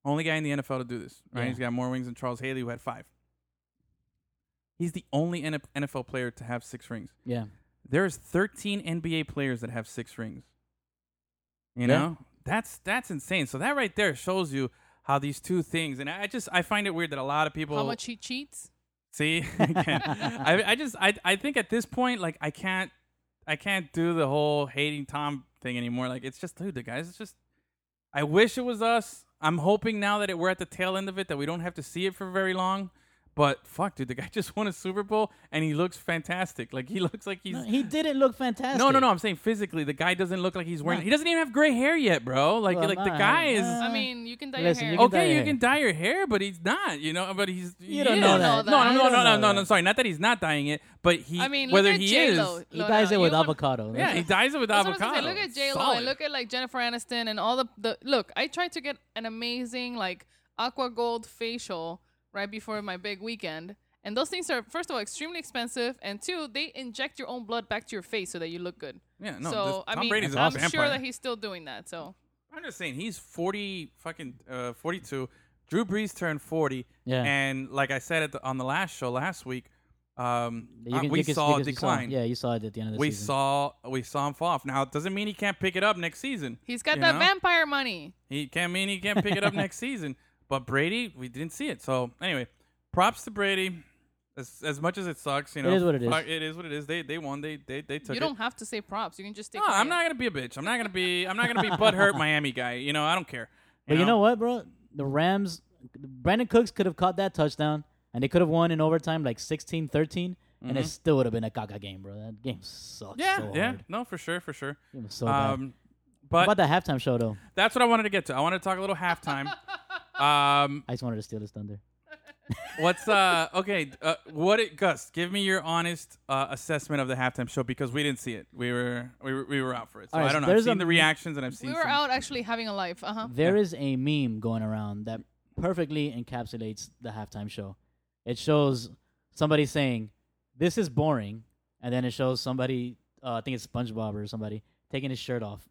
only guy in the NFL to do this. Right, Yeah. he's got more rings than Charles Haley, who had five. He's the only NFL player to have six rings. Yeah. There's 13 NBA players that have six rings. You Yeah. know, that's that's insane. So that right there shows you how these two things. And I just I find it weird that a lot of people How much he cheats? see. Again, I I just I I think at this point like I can't I can't do the whole hating Tom thing anymore. Like it's just dude, the guys. It's just I wish it was us. I'm hoping now that it, we're at the tail end of it that we don't have to see it for very long. But fuck, dude, the guy just won a Super Bowl and he looks fantastic. Like he looks like he's No, he didn't look fantastic. no, no, no. I'm saying physically, the guy doesn't look like he's wearing. No. He doesn't even have gray hair yet, bro. Like, Well, like the no, guy is. I mean, you can dye listen, your you hair. can dye okay, your you hair. can dye your hair, but he's not. You know, but he's. You he don't is. know that. No, no, You no, don't no, no, know no, no. that. Sorry, not that he's not dyeing it, but he. I mean, whether look at he J-Lo. is. He No, dyes no, it with you avocado. Yeah, he dyes it with That's what I was avocado. gonna say. Look at J Lo Solid. and look at like Jennifer Aniston and all the the look. I tried to get an amazing like aqua gold facial right before my big weekend, and those things are first of all extremely expensive, and two, they inject your own blood back to your face so that you look good. Yeah, no. so this, I Tom mean, Brady's I'm a vampire. sure that he's still doing that. So I'm just saying he's 40 fucking uh, 42. Drew Brees turned 40. Yeah. And like I said at the, on the last show last week, um, You uh, we you can- saw you a can- you decline. yeah, you saw it at the end of the we season. saw we saw him fall off. Now it doesn't mean he can't pick it up next season. he's got you that know? vampire money. He can't mean he can't pick it up next season. But Brady, we didn't see it. So anyway, props to Brady. As, as much as it sucks, you know, is what it is. It is what it is. They they won. They they they took it. You don't have to say props. You can just stay. No, I'm not gonna be a bitch. I'm not gonna be. I'm not gonna be butthurt Miami guy. You know, I don't care. But you know what, bro? The Rams, Brandin Cooks could have caught that touchdown, and they could have won in overtime like 16-13, and it still would have been a caca game, bro. That game sucked Mm-hmm. Yeah, so yeah. hard. No, for sure, for sure. It was so bad. Um, How but about the halftime show, though? that's what I wanted to get to. I wanted to talk a little halftime. um, I just wanted to steal his thunder. what's uh okay? Uh, what it Gus? Give me your honest uh, assessment of the halftime show because we didn't see it. We were we were, we were out for it. So All right, I don't so know. I've there's seen a- the reactions and I've seen. We were some- out actually having a life. Uh huh. There Yeah. is a meme going around that perfectly encapsulates the halftime show. It shows somebody saying, "This is boring," and then it shows somebody, uh, I think it's SpongeBob or somebody, taking his shirt off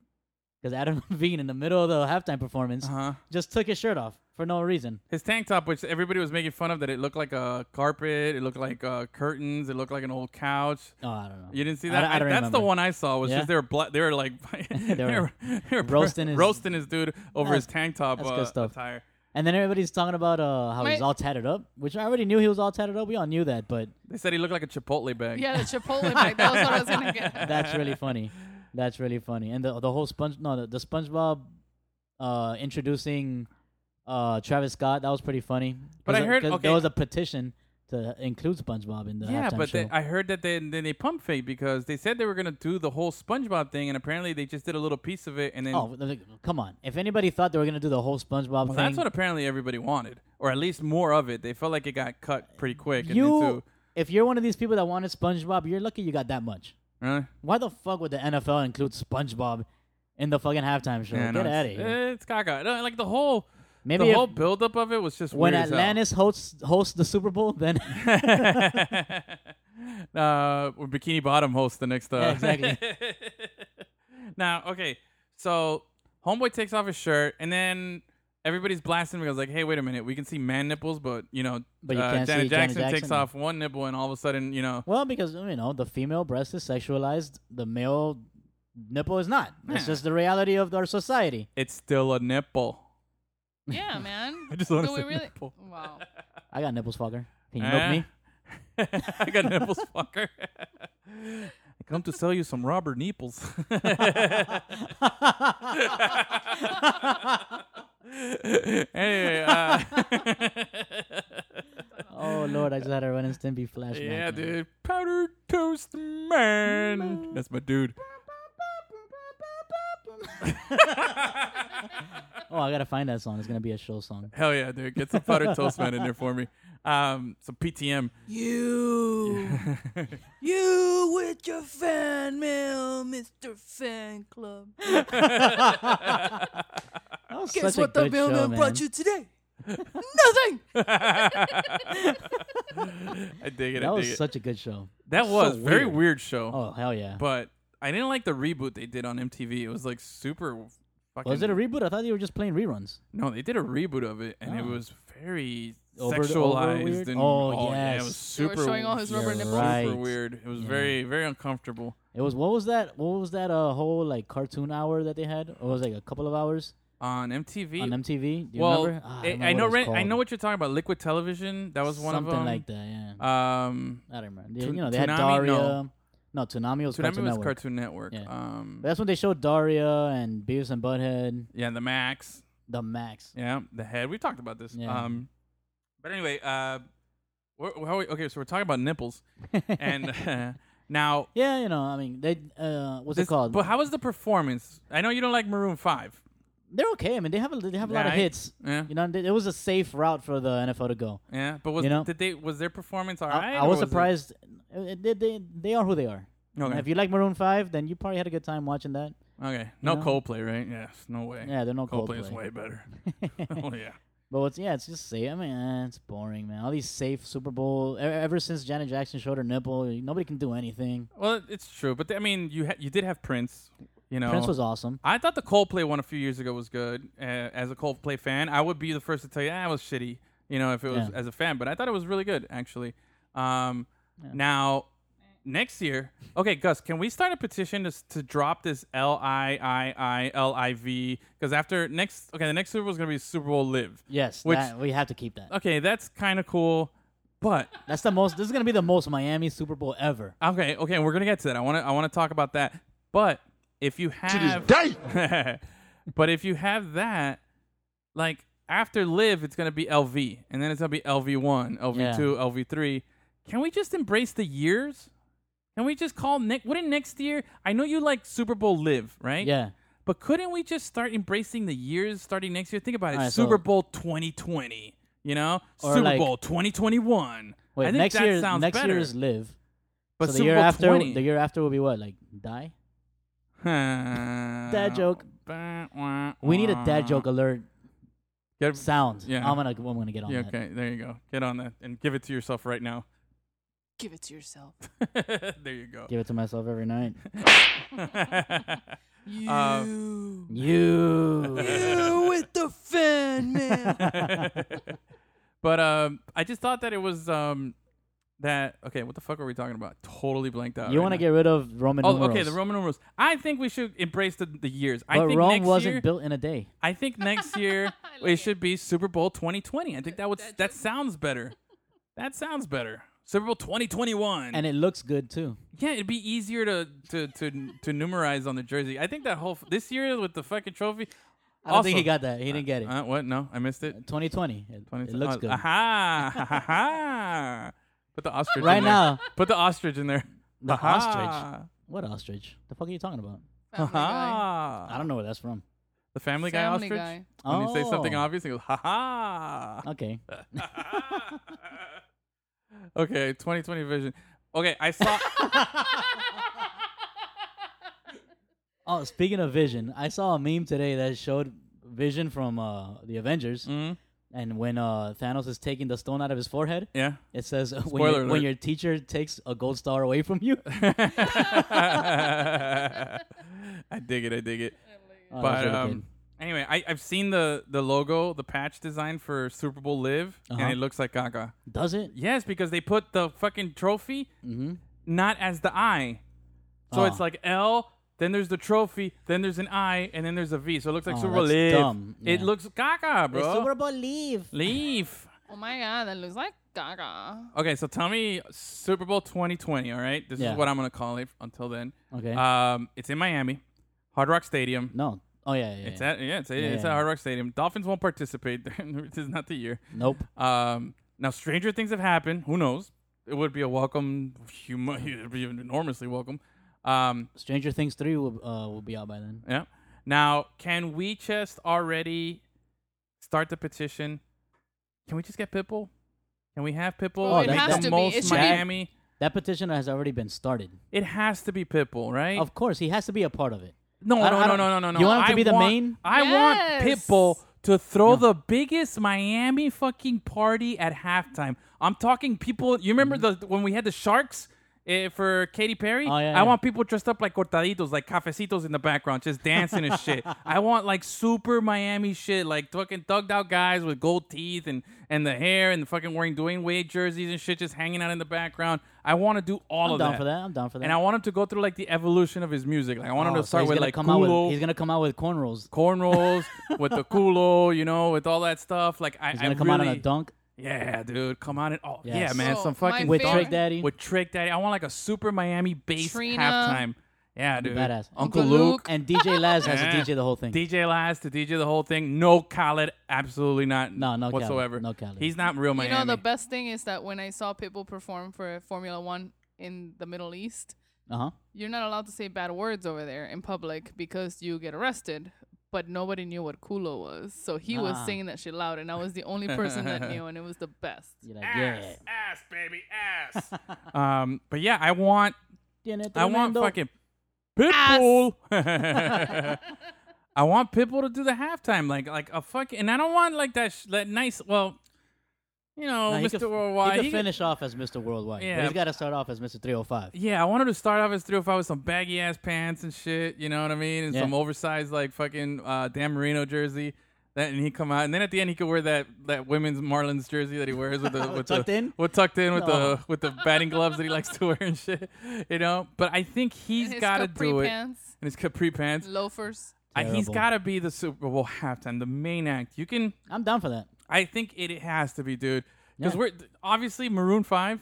because Adam Levine in the middle of the halftime performance Uh-huh. just took his shirt off for no reason. His tank top, which everybody was making fun of, that it looked like a carpet, it looked like uh, curtains, it looked like an old couch. Oh, I don't know. You didn't see I that? don't- I don't that's the one I saw. Was Yeah? just they were bla- they were like they were were, they were roasting his- roasting his dude over his tank top that's uh, good stuff. attire. And then everybody's talking about uh, how he's My- all tatted up, which I already knew he was all tatted up. We all knew that, but They said he looked like a Chipotle bag. Yeah, the Chipotle bag. That was what I was gonna get. that's really funny. That's really funny. And the the whole sponge no the, the SpongeBob uh introducing uh Travis Scott that was pretty funny. But I heard- okay. there was a petition to include SpongeBob in the Yeah, but they, I heard that they, then they pump fake because they said they were gonna do the whole SpongeBob thing, and apparently they just did a little piece of it, and then oh, come on! If anybody thought they were gonna do the whole SpongeBob well, thing, that's what apparently everybody wanted, or at least more of it. They felt like it got cut pretty quick. and you, into, if you're one of these people that wanted SpongeBob, you're lucky you got that much. Really? Why the fuck would the NFL include SpongeBob in the fucking halftime show. Yeah, no, Get it's- out of here. It's caca. No, Like the whole Maybe the whole buildup of it was just when weird as hell. Atlantis hosts hosts the Super Bowl, then uh, when Bikini Bottom hosts the next. Uh, Yeah, exactly. now, okay, so Homeboy takes off his shirt, and then everybody's blasting because like, hey, wait a minute, we can see man nipples, but you know, But you uh, can't Janet see Janet Jackson, takes off one nipple, and all of a sudden, you know, well, because you know the female breast is sexualized, the male nipple is not. It's Yeah. just the reality of our society. it's still a nipple. Yeah, man. I just want Do to we say really? nipple. Wow. I got nipples, fucker. Can you Eh? milk me? I got nipples, fucker. I come to sell you some Robert Nipples. anyway, uh, Oh Lord, I just had a Ren and Stimpy flashback. yeah, dude, powdered toast man. That's my dude. Oh, I gotta find that song. It's gonna be a show song. Hell yeah, dude. Get some powdered toast man in there for me. Um, some PTM. You, you with your fan mail, Mr. Fan Club. That Guess what the mailman show, brought you today? Nothing. I dig it. That I was it. such a good show. That so was very weird. weird show. Oh hell yeah! But I didn't like the reboot they did on MTV. It was like super. Fucking, Was it a reboot? I thought you were just playing reruns. No, they did a reboot of it, and it Oh. was very Over the- sexualized. over and Oh, yeah, it yes. was They super. were showing all his rubber nipples. right. Super weird. It was Yeah. very, very uncomfortable. It was what was that? What was that? uh, whole like cartoon hour that they had? Or was it like a couple of hours On MTV. on MTV? Do you well, remember? Ah, I, don't I know. what Ren- I know what you're talking about. Liquid Television. That was one Something of them. Something like that. Yeah, Um, I don't remember. They- Tun- you know, they had Daria. No. No, Toonami was Tsunami Cartoon was Network. Cartoon Network. Yeah. Um, that's when they showed Daria and Beavis and Butthead, yeah, the Max. the Max. Yeah, the head. We talked about this. Yeah. Um, but anyway, uh, where, where are we, okay, so we're talking about nipples, and now yeah, you know, I mean, they uh, what's this- it called? But how was the performance? I know you don't like Maroon Five. They're okay. I mean, they have a, they have a lot of Right. hits. Yeah, You know, they- it was a safe route for the NFL to go. yeah. But was You know? did they was their performance all I- right? I, or was it- surprised. Uh, They, they, they are who they are. Okay. If you like Maroon Five, then you probably had a good time watching that. okay. No know? Coldplay, right? Yes. No way. Yeah, they're no Coldplay, Coldplay. is way better. oh yeah. But what's yeah, it's just safe. I mean, eh, it's boring, man. All these safe Super Bowl. e- Ever since Janet Jackson showed her nipple, nobody can do anything. Well, it's true, but I mean, you ha- you did have Prince. You know, Prince was awesome. I thought the Coldplay one a few years ago was good. Uh, as a Coldplay fan, I would be the first to tell you, ah, was shitty. You know, if it was Yeah. as a fan, but I thought it was really good actually. Um, Yeah. Now, next year, okay, Gus, can we start a petition to to drop this L I I I L I V? Because after next, okay, the next Super Bowl is gonna be Super Bowl Live. Yes, Which- that, we have to keep that. Okay, that's kind of cool, but That's the most. This is gonna be the most Miami Super Bowl ever. Okay, okay, we're gonna get to that. I want to I want to talk about that. But if you have, but if you have that, like after live, it's gonna be LV, and then it's gonna be LV one, LV two, LV three. Can we just embrace the years? Can we just call next? Wouldn't next year? I know you like Super Bowl live, right? Yeah. But couldn't we just start embracing the years starting next year? Think about it. All right, so- Super Bowl 2020. You know, Or Super like- Bowl 2021. Wait, I think next that year. sounds Next better. year is live. but so the Super year Bowl after, 20. the year after will be what? Like die. Dad joke. We need a dad joke alert Get, sound. Yeah. I'm gonna. I'm gonna get on yeah, that. okay, there you go. Get on that and give it to yourself right now. Give it to yourself. there you go. Give it to myself every night. You. Um, You. you with the fan man. but um, I just thought that it was um, that okay. What the fuck are we talking about? Totally blanked out. you right want to now. get rid of Roman Oh, numerals. okay. The Roman numerals. I think we should embrace the, the years. I But think Rome next wasn't year. built in a day. I think next year I like it should be Super Bowl 2020. I think that would That that joke. sounds better. That sounds better. Super Bowl 2021. And it looks good too. yeah, it'd be easier to to to to numerize on the jersey. I think that whole this year with the fucking trophy. I don't think he got that. He didn't get it. Uh, what? No, I missed it. 2020. It, 20, it looks oh, good. Aha! ha, ha, ha. Put the ostrich Right in there. now, Put the ostrich in there. the Aha. ostrich. What ostrich? The fuck are you talking about? Family guy. Aha. I don't know where that's from. The Family Guy Family ostrich. guy. When you say something Oh. obvious, he goes, ha ha. Okay. okay, 2020 vision. Okay, I saw. Oh, speaking of Vision, I saw a meme today that showed Vision from uh, the Avengers, Mhm. And when uh, Thanos is taking the stone out of his forehead, Yeah. it says when, Spoiler your, when your teacher takes a gold star away from you. I dig it. I dig it. Oh, that's but really um, anyway, I, I've seen the the logo, the patch design for Super Bowl Live, Uh-huh. and it looks like Gaga. does it? Yes, because they put the fucking trophy Mm-hmm. not as the I, so Oh. it's like L. Then there's the trophy. Then there's an I, and then there's a V. So it looks like Oh, Super Bowl that's Live. dumb. It Yeah. looks Gaga, bro. Super Bowl leave. Leave. Oh my god, that looks like Gaga. Okay, so tell me Super Bowl 2020. All right, this Yeah. is what I'm gonna call it until then. Okay. Um, it's in Miami, Hard Rock Stadium. no. Oh yeah, yeah. It's yeah. at yeah, it's, Yeah, it's yeah. at Hard Rock Stadium. Dolphins won't participate. this is not the year. nope. Um, now stranger things have happened. Who knows? It would be a welcome, hum- it would be enormously welcome. Um, Stranger Things three will uh, will be out by then. yeah. Now, can we just already start the petition? Can we just get Pitbull? Can we have Pitbull Oh, it make has the to be. most It should be- Miami? That petition has already been started. It has to be Pitbull, right? Of course, he has to be a part of it. No, I no, don't- I no, don't- no, no, no, no. You want him to I be the want- main? I Yes. want Pitbull to throw No. the biggest Miami fucking party at halftime. I'm talking people. You remember the when we had the Sharks eh, for Katy Perry? Oh, yeah, I yeah. want people dressed up like cortaditos, like cafecitos in the background, just dancing and shit. I want like super Miami shit, like fucking thugged out guys with gold teeth and and the hair and fucking wearing Dwyane Wade jerseys and shit, just hanging out in the background. I want to do all. I'm of down that. for that. I'm down for that. And I want him to go through like the evolution of his music. Like I want him Oh, to so start he's with gonna like come out culo, with, he's gonna come out with cornrows. cornrows, with the culo, you know, with all that stuff. Like I, He's I gonna come out on a dunk yeah, dude, come on and oh yeah, man, So, some my fucking with favorite- Trick Daddy. with Trick Daddy. I want like a super Miami bass Trina. halftime. Yeah, dude, badass. Uncle Uncle Luke, Luke. and DJ Laz has Yeah. to DJ the whole thing. DJ Laz to DJ the whole thing. No Khaled, absolutely not. No, no Khaled. whatsoever. No Khaled. He's not real Miami. You know the best thing is that when I saw Pitbull perform for Formula One in the Middle East, uh huh. you're not allowed to say bad words over there in public because you get arrested. But nobody knew what culo was, so he was Ah. singing that shit loud, and I was the only person that knew, and it was the best. You're like, ass, yeah. ass, baby, ass. um, but yeah, I want Tiene I want tremendo- fucking Pitbull. I want Pitbull to do the halftime, like like a fucking, and I don't want like that sh- that nice. Well, you know, Nah, he Mr. could- Worldwide. He could he could- finish off as Mr. Worldwide. Yeah. But he's got to start off as Mr. 305. yeah, I wanted to start off as 305 with some baggy ass pants and shit. You know what I mean? And Yeah. some oversized like fucking uh, Dan Marino jersey. That and he come out, and then at the end he could wear that that women's Marlins jersey that he wears with the with Tucked the, in? with tucked in with No. the with the batting gloves that he likes to wear and shit. You know, but I think he's got to do it. pants, And his capri pants. loafers. Uh, he's Terrible. got to be the Super Bowl halftime, the main act. You can, I'm down for that. I think it, it has to be, dude. Because Yeah. we're obviously Maroon Five,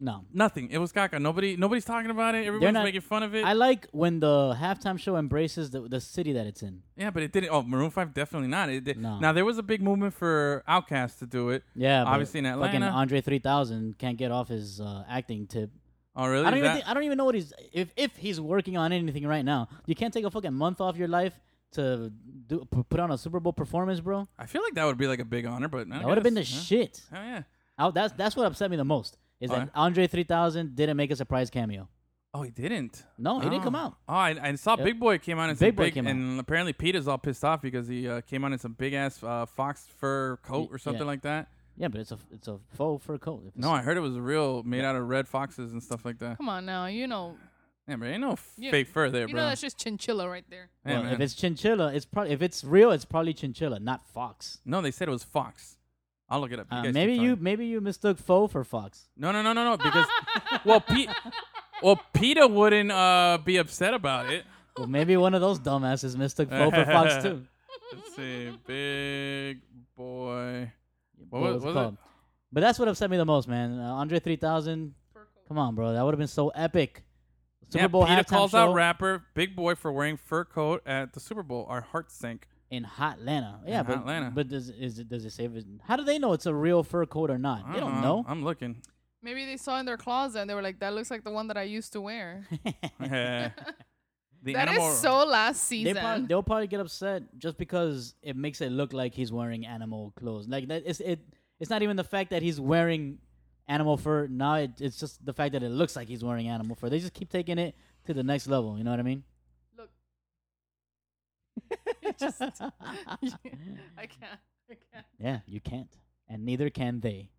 No. nothing. It was Gaga. Nobody, nobody's talking about it. Everyone's not- making fun of it. I like when the halftime show embraces the, the city that it's in. yeah, but it didn't. Oh, Maroon Five definitely not. It did. No. Now there was a big movement for Outkast to do it. Yeah, but Obviously in Atlanta. Fucking Atlanta. Andre 3000 can't get off his uh, acting tip. Oh, really? I don't Is even that- think, I don't even know what he's if if he's working on anything right now. You can't take a fucking month off your life to do p- put on a Super Bowl performance, bro. I feel like that would be like a big honor, but That would have been the shit. shit. Oh yeah. Oh, that's that's what upset me the most is that Andre 3000 didn't make a surprise cameo. Oh, he didn't. No, he didn't come Oh. out. Oh, I, I saw Yep. Big Boi came out in Big Boi big, came out. and apparently PETA's all pissed off because he uh, came out in some big ass uh, fox fur coat or something yeah. like that. Yeah, but it's a it's a faux fur coat. If No, I heard it was real, made out of red foxes and stuff like that. Come on now, you know, Yeah, but ain't no You- fake fur there, you bro. know that's just chinchilla right there. Yeah, well, man. if it's chinchilla, it's probably if it's real, it's probably chinchilla, not fox. no, they said it was fox. I'll look it up. You Uh, guys maybe you talking. maybe you mistook faux for fox. No, no, no, no, no. Because well, Pete, well, PETA wouldn't uh, be upset about it. Well, maybe one of those dumbasses mistook faux for fox too. Let's see, big boy. What What was- was it was it? called? But that's what upset me the most, man. Uh, Andre 3000. Come on, bro. That would have been so epic. Super yeah, Bowl PETA halftime calls show out rapper Big Boi for wearing fur coat at the Super Bowl. Our hearts sank. in Hot Atlanta. Yeah, In but Atlanta. but does is it does it say? if- How do they know it's a real fur coat or not? I They don't uh-uh, know. I'm looking. Maybe they saw in their closet and they were like, "That looks like the one that I used to wear." the That is animal. so last They season. probably, they'll probably get upset just because it makes it look like he's wearing animal clothes. Like that, it's it. It's not even the fact that he's wearing animal fur. Now it, it's just the fact that it looks like he's wearing animal fur. They just keep taking it to the next level. You know what I mean? Look, just, I can't. I can't. yeah, you can't, and neither can they.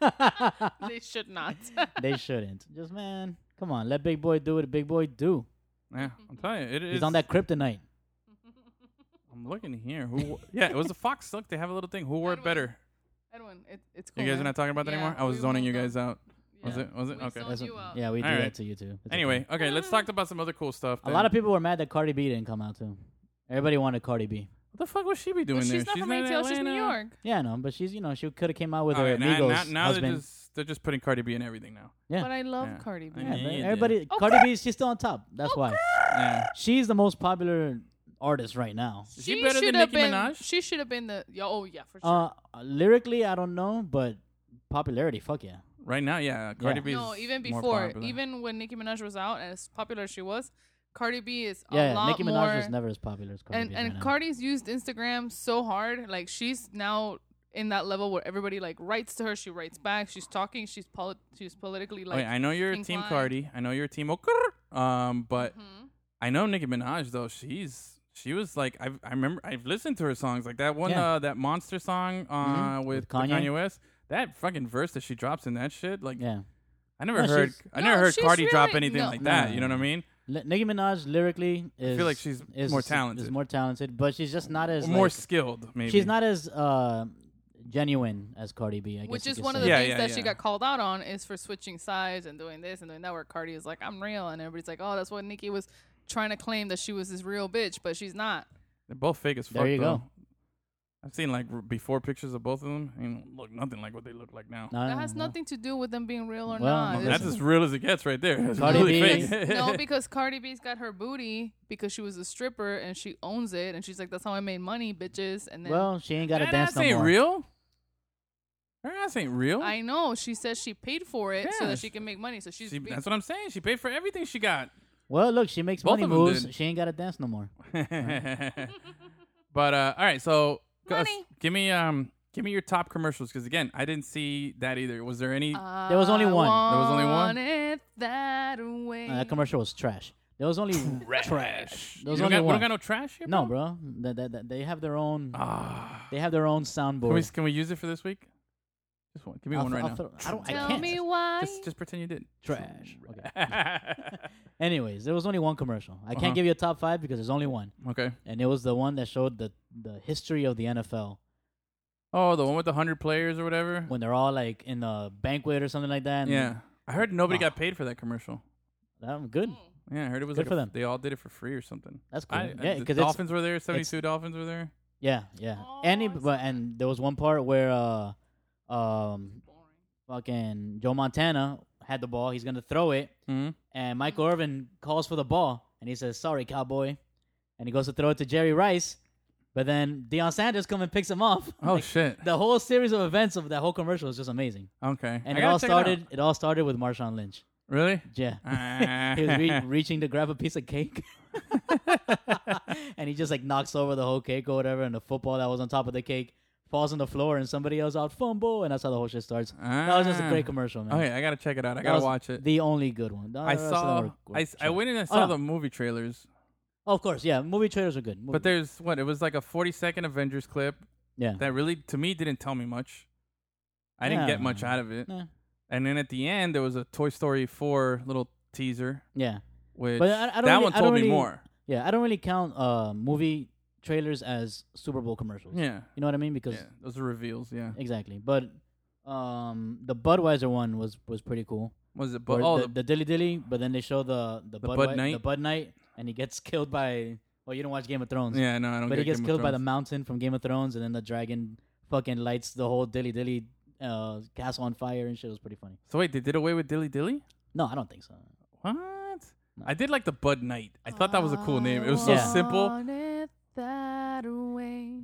I they should not. they shouldn't. Just man, come on, let Big Boi do what a Big Boy do. Yeah, I'm telling you, it is. He's on that kryptonite. I'm looking here. Who? yeah, it was the Fox. Look, they have a little thing. Who wore it better? Edwin, it, it's cool. You guys are man. not talking about that Yeah, anymore. I was we zoning you won't guys out. Was Yeah. it? Was it? We Okay. zoned That's you what- out. yeah, we do Alright. that to you too. It's okay. Anyway, okay, let's talk about some other cool stuff. a lot of people were mad that Cardi B didn't come out too. Everybody wanted Cardi B. What the fuck was she be doing But there? she's not from in ATL. She's New Atlanta. York. Yeah, I know, but she's you know she could have came out with All her right, now, Migos now, now they're husband. just they're just putting Cardi B in everything now. Yeah. But I love Yeah. Cardi B. yeah, Yeah, but yeah. everybody, Cardi B, she's still on top. That's why Yeah. she's the most popular artist right now. Is she better than should have Nicki been, Minaj? She should have been the. yeah, Oh yeah, for sure. Uh, lyrically, I don't know, but popularity, fuck yeah. Right now, yeah, Cardi Yeah. B no, even before, even when Nicki Minaj was out as popular as she was, Cardi B is a Yeah, lot Nicki more. Minaj was never as popular as Cardi and B. and right now. Cardi's used Instagram so hard. Like she's now in that level where everybody like writes to her, she writes back, she's talking, she's poli- she's politically like. okay, I know you're a team. Cardi. I know you're a team Okur. Um, but Mhm. I know Nicki Minaj though. She's she was like I've, I remember I've listened to her songs like that one Yeah. uh that monster song uh Mhm. with, With the Kanye. Kanye West. That fucking verse that she drops in that shit, like yeah, I never No, heard she's- I No, never heard she's Cardi drop really- anything no. like that. no, You know what I mean? Li- Nicki Minaj lyrically is I feel like she's is, more talented, Is more talented, but she's just not as Or more like- skilled. Maybe She's not as uh, genuine as Cardi B. I guess Which you is could one of say. the Yeah, things yeah, that she yeah. got called out on is for switching sides and doing this and doing that. Where Cardi is like, "I'm real," and everybody's like, "Oh, that's what Nicki was trying to claim that she was this real bitch," but she's not. They're both fake as fuck. There you though. go. I've seen like r- before pictures of both of them, and look nothing like what they look like now. No, That has no. nothing to do with them being real or Well, not. okay. It's- That's as real as it gets, right there. It's Cardi really B- fake. no, because Cardi B's got her booty because she was a stripper and she owns it, and she's like, "That's how I made money, bitches." And then Well, she ain't got to Her dance ass no ain't more. real. Her ass ain't real. I know she says she paid for it so that she she- can make money. So she's She- being- that's what I'm saying. She paid for everything she got. Well, look, she makes Both money of 'em moves. did. She ain't got to dance no more. but uh, all right, so go- Money. give me um, give me your top commercials because again, I didn't see that either. Was there any? There was only one. There was only one? it that way. Uh, that commercial was trash. There was only trash. There was You don't only got, we one. don't got no trash here. no, bro. They, they, they- they have their own. Ah, They have their own can we soundboard. can we use it for this week? Just one. Give me I'll one th- right I'll now. th- I don't. I Tell can't. me why. Just just pretend you did. Trash. Okay. Anyways, there was only one commercial. I Uh-huh. can't give you a top five because there's only one, okay. and it was the one that showed the the history of the NFL Oh, the one with the hundred players or whatever. when they're all like in a banquet or something like that. and Yeah, I heard nobody Ah. got paid for that commercial. that was good. Yeah, I heard it was Good like for a- them. They all did it for free or something. That's cool. I, yeah, the because it's Dolphins were there. Seventy-two Dolphins were there. yeah, yeah. Oh, Any, but and there was one part where uh, um, fucking Joe Montana had the ball. He's gonna throw it, Mm-hmm. and Michael Irvin calls for the ball, and he says, "Sorry, cowboy," and he goes to throw it to Jerry Rice, but then Deion Sanders come and picks him off. Oh Like, shit. The whole series of events of that whole commercial is just amazing, Okay. and I it all started. out. It, all started with Marshawn Lynch. Really? Yeah, he was re- reaching to grab a piece of cake, and he just like knocks over the whole cake or whatever, and the football that was on top of the cake falls on the floor, and somebody else out "fumble," and that's how the whole shit starts. That was just a great Ah. commercial, man. Okay, I gotta check it out. I That gotta watch it. The only good one. The I rest of them saw. were- were I, I went in and Oh, saw no. the movie trailers, Oh, of course, yeah. Movie trailers are good. Movie- but there's what it was like a 40 second Avengers clip yeah, that really to me didn't tell me much. I didn't get much out of it. Nah. And then at the end there was a Toy Story 4 little teaser, yeah, which I- I don't that really- one told me more. yeah. I don't really count uh movie trailers as Super Bowl commercials. Yeah. you know what I mean? Because Yeah, those are reveals. Yeah. exactly. But um, the Budweiser one was was pretty cool. Was it? Bud? But oh, the, the, the dilly dilly, but then they show the the, The Bud, Bud Knight? the Bud Knight, and he gets killed by. Well, you don't watch Game of Thrones. yeah, no, I don't. but he gets Game killed by the mountain from Game of Thrones, and then the dragon fucking lights the whole dilly dilly uh, castle on fire and shit. It was pretty funny. So wait, they did away with Dilly Dilly? No, I don't think so. What? No. I did like the Bud Knight. I thought that was a cool name. It was so Yeah. simple.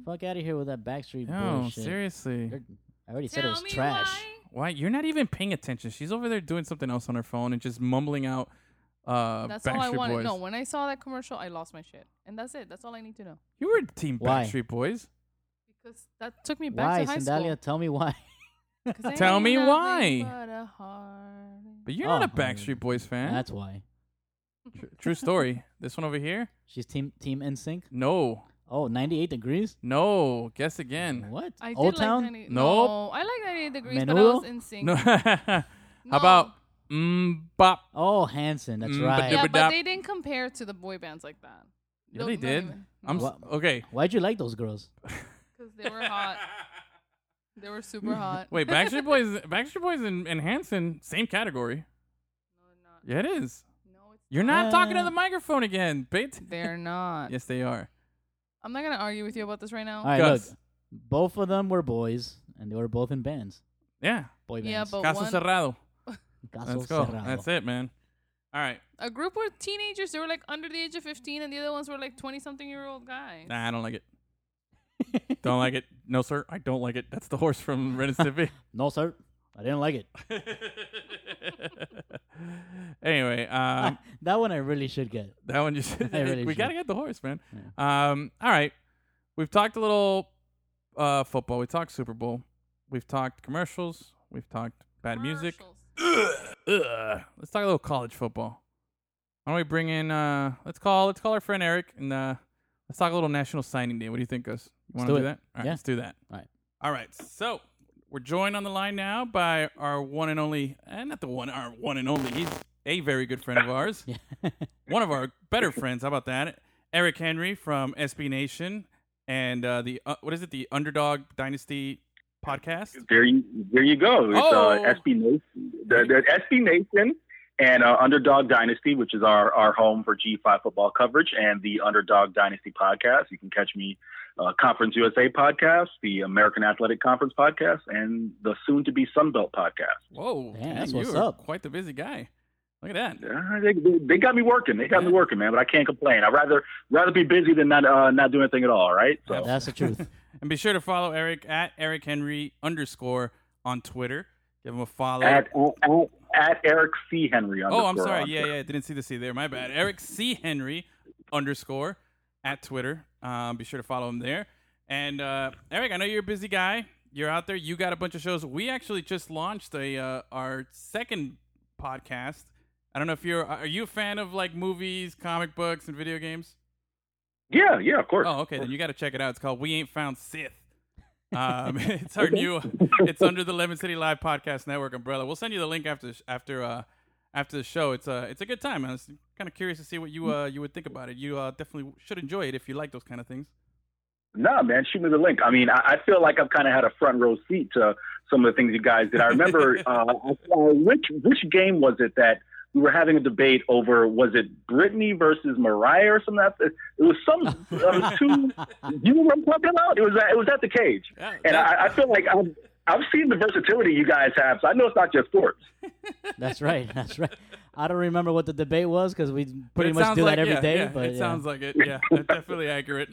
Fuck out of here with that Backstreet No, bullshit. seriously. You're- I already said it Tell was me trash. why. Why? You're not even paying attention. She's over there doing something else on her phone and just mumbling out uh That's Backstreet all I wanted. Boys. No, when I saw that commercial, I lost my shit, and that's it. That's all I need to know. You were Team Why? Backstreet Boys. Because that took me back Why, to high Sandalia? Tell me why. school. 'Cause Tell me nothing why. but a heartache. But you're not Oh, a Backstreet Boys fan. That's why. Tr- True story. This one over here? She's team team NSYNC. No. Oh, 98 degrees? No, guess again. What? I did Old like Town? 90, Nope. No, I like 98 degrees, but I Menudo? was in sync. No. How about mm, bop? Oh, Hanson. That's Mm, but right. the- Yeah, Dibba-dap. but they didn't compare to the boy bands like that. Yeah, No, they did. I'm s- What? okay. Why'd you like those girls? Because they were hot. They were super hot. Wait, Backstreet Boys, Backstreet Boys, and, and Hanson, same category. No, not. Yeah, it is. No, it's You're not talking to Uh, the microphone again, bait. They're not. Yes, they are. I'm not gonna argue with you about this right now. All right, Gus. look. Both of them were boys, and they were both in bands. Yeah. Boy bands. Yeah, bands. but Caso one, cerrado. Caso Let's go. cerrado. That's it, man. All right. a group of teenagers. They were like under the age of 15, and the other ones were like 20 something year old guys. Nah, I don't like it. don't like it. No, sir. I don't like it. That's the horse from Ren and Stimpy. No, sir. I didn't like it. anyway, um, that one I really should get. that one you should. really we should. gotta get the horse, man. Um, all right, we've talked a little uh, football. We talked Super Bowl. We've talked commercials. We've talked bad music. Commercials. Ugh. Let's talk a little college football. Why don't we bring in? Uh, let's call let's call our friend Eric and uh, let's talk a little National Signing Day. What do you think, Gus? You want to do do, that? All right, Yeah. let's do that. All right. All right. So we're joined on the line now by our one and only, and not the one, our one and only. He's a very good friend of ours. One of our better friends. How about that? Eric Henry from SB Nation and uh, the uh, what is it? The Underdog Dynasty podcast. There you, there you go. It's Oh. uh, SB Nation, the, the SB Nation, and uh, Underdog Dynasty, which is our our home for G5 football coverage, and the Underdog Dynasty podcast. You can catch me uh, Conference USA podcast, the American Athletic Conference podcast, and the soon to be Sun Belt podcast. Whoa, Damn, dang, that's you what's are up. Quite the busy guy. Look at that. Uh, they, they, they got me working. They got me working, man. But I can't complain. I'd rather rather be busy than not uh, not do anything at all. Right? So That's the truth. And be sure to follow Eric at Eric Henry underscore on Twitter. Give him a follow. at, at, at Eric C Henry. oh, I'm sorry. on Yeah, Twitter. yeah. Didn't see the C there. My bad. Eric C Henry underscore at Twitter. Um, be sure to follow him there. And uh, Eric, I know you're a busy guy. You're out there. You got a bunch of shows. We actually just launched a uh, our second podcast. I don't know if you're. Are you a fan of like movies, comic books, and video games? Yeah, yeah, of course. Oh, okay. Then you got to check it out. It's called We Ain't Found Sith. Um, it's our new. It's under the Lemon City Live Podcast Network umbrella. We'll send you the link after after uh, after the show. It's a it's a good time. I was kind of curious to see what you uh, you would think about it. You uh, definitely should enjoy it if you like those kind of things. No, man, shoot me the link. I mean, I, I feel like I've kind of had a front row seat to some of the things you guys did. I remember uh, which which game was it that we were having a debate over? Was it Britney versus Mariah or something? That it was some it was two. You know what I'm talking about? It was at, it was at the cage, Yeah, and I, I feel like I've I've seen the versatility you guys have, so I know it's not just sports. That's right. That's right. I don't remember what the debate was because we pretty much do like, that every yeah, day. yeah, But it yeah. sounds like it. Yeah, that's definitely accurate.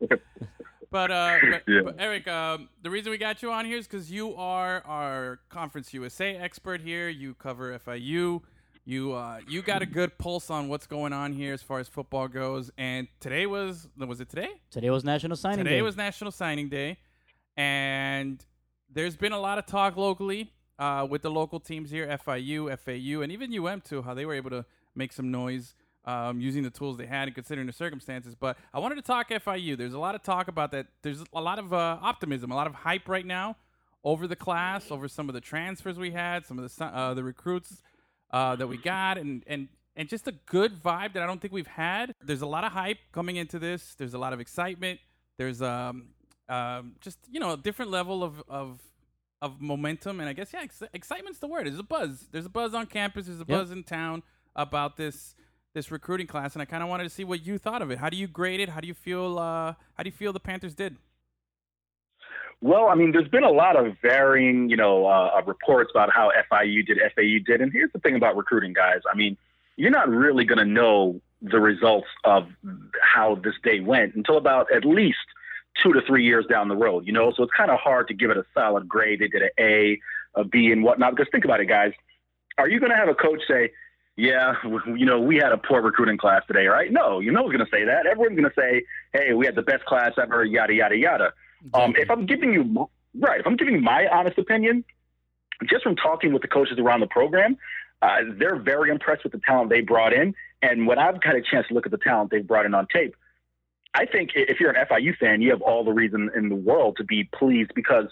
but, uh, but, Yeah. but Eric, um, the reason we got you on here is because you are our Conference USA expert here. You cover FIU. You uh, you got a good pulse on what's going on here as far as football goes. And today was was it today? Today was National Signing Today Day. Today was National Signing Day, and there's been a lot of talk locally uh, with the local teams here, FIU, FAU, and even UM too, how they were able to make some noise um, using the tools they had and considering the circumstances. But I wanted to talk FIU. There's a lot of talk about that. There's a lot of uh, optimism, a lot of hype right now over the class, over some of the transfers we had, some of the uh, the recruits uh, that we got, and and and just a good vibe that I don't think we've had. There's a lot of hype coming into this. There's a lot of excitement. There's um, um just you know a different level of of of momentum, and I guess yeah, ex- excitement's the word. There's a buzz. There's a buzz on campus. There's a Yep. buzz in town about this this recruiting class, and I kind of wanted to see what you thought of it. How do you grade it? How do you feel? Uh, how do you feel the Panthers did? Well, I mean, there's been a lot of varying, you know, uh, uh, reports about how FIU did, FAU did, and here's the thing about recruiting, guys. I mean, you're not really going to know the results of how this day went until about at least two to three years down the road, you know. So it's kind of hard to give it a solid grade. They did an A, a B, and whatnot. Because think about it, guys. Are you going to have a coach say, "Yeah, you know, we had a poor recruiting class today," right? No, you know who's going to say that. Everyone's going to say, "Hey, we had the best class ever," yada yada yada. Um, if I'm giving you right, if I'm giving my honest opinion, just from talking with the coaches around the program, uh, they're very impressed with the talent they brought in. And when I've got a chance to look at the talent they've brought in on tape, I think if you're an FIU fan, you have all the reason in the world to be pleased because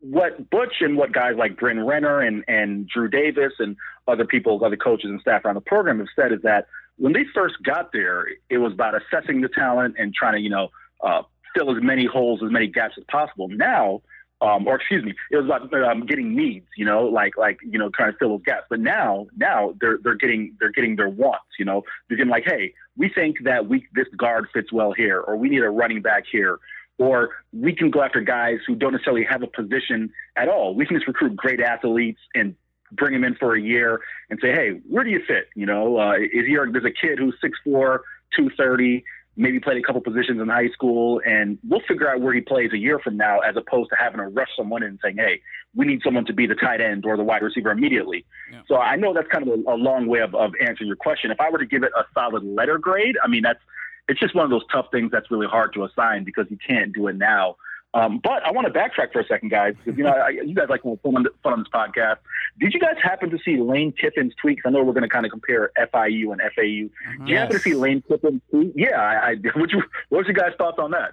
what Butch and what guys like Bryn Renner and, and Drew Davis and other people, other coaches and staff around the program have said is that when they first got there, it was about assessing the talent and trying to, you know, uh, fill as many holes, as many gaps as possible. Now, um, or excuse me, it was about um, getting needs, you know, like like you know, trying to fill those gaps. But now, now they're they're getting they're getting their wants, you know. They're getting like, hey, we think that we this guard fits well here, or we need a running back here, or we can go after guys who don't necessarily have a position at all. We can just recruit great athletes and bring them in for a year and say, hey, where do you fit? You know, uh, is here there's a kid who's six four, two thirty maybe played a couple positions in high school, and we'll figure out where he plays a year from now, as opposed to having to rush someone in and saying, "Hey, we need someone to be the tight end or the wide receiver immediately." Yeah. So I know that's kind of a, a long way of, of answering your question. If I were to give it a solid letter grade, I mean that's it's just one of those tough things that's really hard to assign because you can't do it now. Um, but I want to backtrack for a second, guys, because you know I, you guys like fun on, fun on this podcast. Did you guys happen to see Lane Kiffin's tweet? I know we're going to kind of compare FIU and FAU. Did you happen to see Lane Kiffin's tweet? Yeah, I, I what you what was your guys' thoughts on that?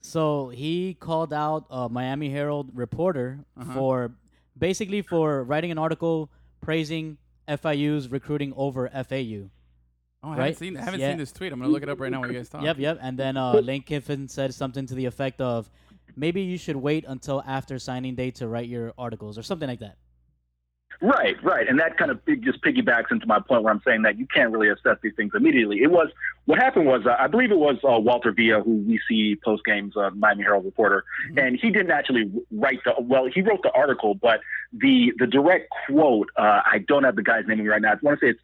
So he called out a Miami Herald reporter uh-huh. for basically for writing an article praising FIU's recruiting over FAU. Oh, I right? haven't seen I haven't yeah. seen this tweet. I'm gonna look it up right now while you guys talk. Yep, yep. And then uh, Lane Kiffin said something to the effect of maybe you should wait until after signing day to write your articles or something like that. Right, right, and that kind of just piggybacks into my point where I'm saying that you can't really assess these things immediately. It was what happened was uh, I believe it was uh, Walter Villa who we see post games uh, Miami Herald reporter, mm-hmm. and he didn't actually write the well he wrote the article, but the the direct quote uh, I don't have the guy's name right now. I want to say it's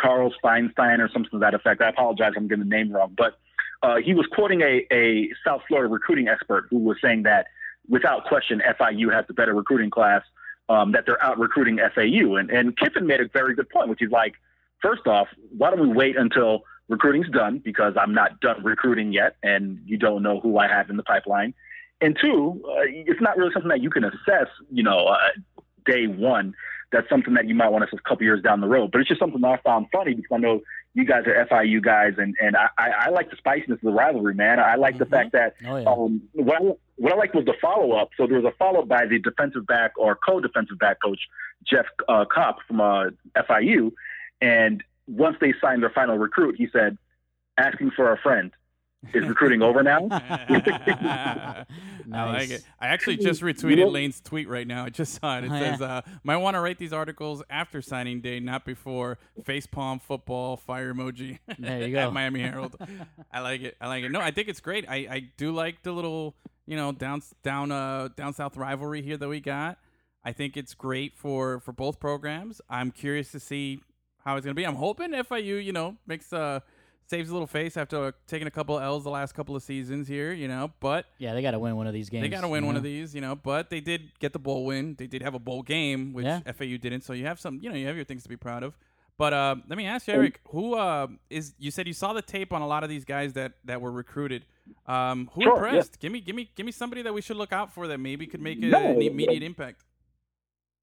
Charles Feinstein or something to that effect. I apologize, I'm getting the name wrong, but uh, he was quoting a, a South Florida recruiting expert who was saying that without question, FIU has the better recruiting class, um, that they're out recruiting FAU. And, and Kiffin made a very good point, which is like, first off, why don't we wait until recruiting's done because I'm not done recruiting yet and you don't know who I have in the pipeline. And two, uh, it's not really something that you can assess, you know, uh, day one. That's something that you might want to assess a couple years down the road. But it's just something that I found funny because I know you guys are FIU guys, and and I, I like the spiciness of the rivalry, man. I like mm-hmm. the fact that oh, yeah. um, what I, what I like was the follow up. So there was a follow up by the defensive back or co defensive back coach Jeff uh, Kopp from uh, FIU, and once they signed their final recruit, he said, "Asking for a friend." Is recruiting over now. nice. I like it. I actually just retweeted Lane's tweet right now. I just saw it. It oh, says, uh, "Might want to write these articles after signing day, not before." Facepalm football fire emoji. There you go. at Miami Herald. I like it. I like it. No, I think it's great. I, I do like the little you know down down uh down south rivalry here that we got. I think it's great for for both programs. I'm curious to see how it's gonna be. I'm hoping FIU you know makes uh saves a little face after taking a couple of L's the last couple of seasons here, you know. But yeah, they got to win one of these games. They got to win one know? of these, you know. But they did get the bowl win. They did have a bowl game, which yeah. FAU didn't. So you have some, you know, you have your things to be proud of. But uh, let me ask you, Eric, who uh, is? You said you saw the tape on a lot of these guys that that were recruited. Um, who sure, impressed? Yeah. Give me, give me, give me somebody that we should look out for that maybe could make a, no, an immediate impact.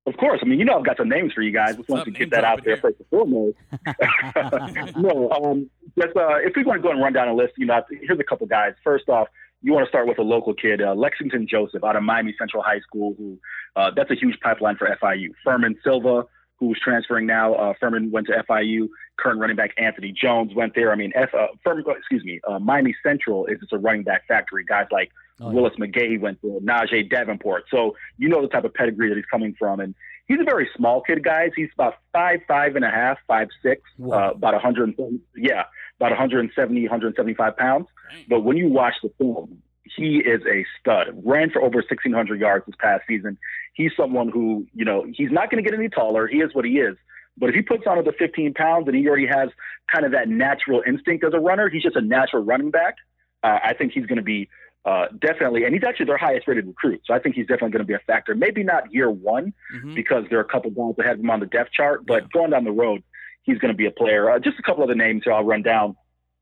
Of course. I mean, you know, I've got some names for you guys. Just want to get that out there first and foremost. no, um, just uh, if we want to go and run down a list, you know, here's a couple guys. First off, you want to start with a local kid, uh, Lexington Joseph, out of Miami Central High School. Who uh, that's a huge pipeline for FIU. Furman Silva, who's transferring now. Uh, Furman went to FIU. Current running back Anthony Jones went there. I mean, F, uh, Furman, excuse me, uh, Miami Central is just a running back factory. Guys like Oh, Willis yeah. Went to Najee Davenport. So you know the type of pedigree that he's coming from. And he's a very small kid, guys. He's about five, five and a half, five, six, uh, about 100, yeah, about 170, 175 pounds. Dang. But when you watch the film, he is a stud. Ran for over 1,600 yards this past season. He's someone who, you know, he's not going to get any taller. He is what he is. But if he puts on the 15 pounds and he already has kind of that natural instinct as a runner, he's just a natural running back. Uh, I think he's going to be uh, definitely, and he's actually their highest rated recruit. So I think he's definitely going to be a factor. Maybe not year one mm-hmm. because there are a couple guys ahead of him on the depth chart, but yeah. going down the road, he's going to be a player. Uh, just a couple other names here I'll run down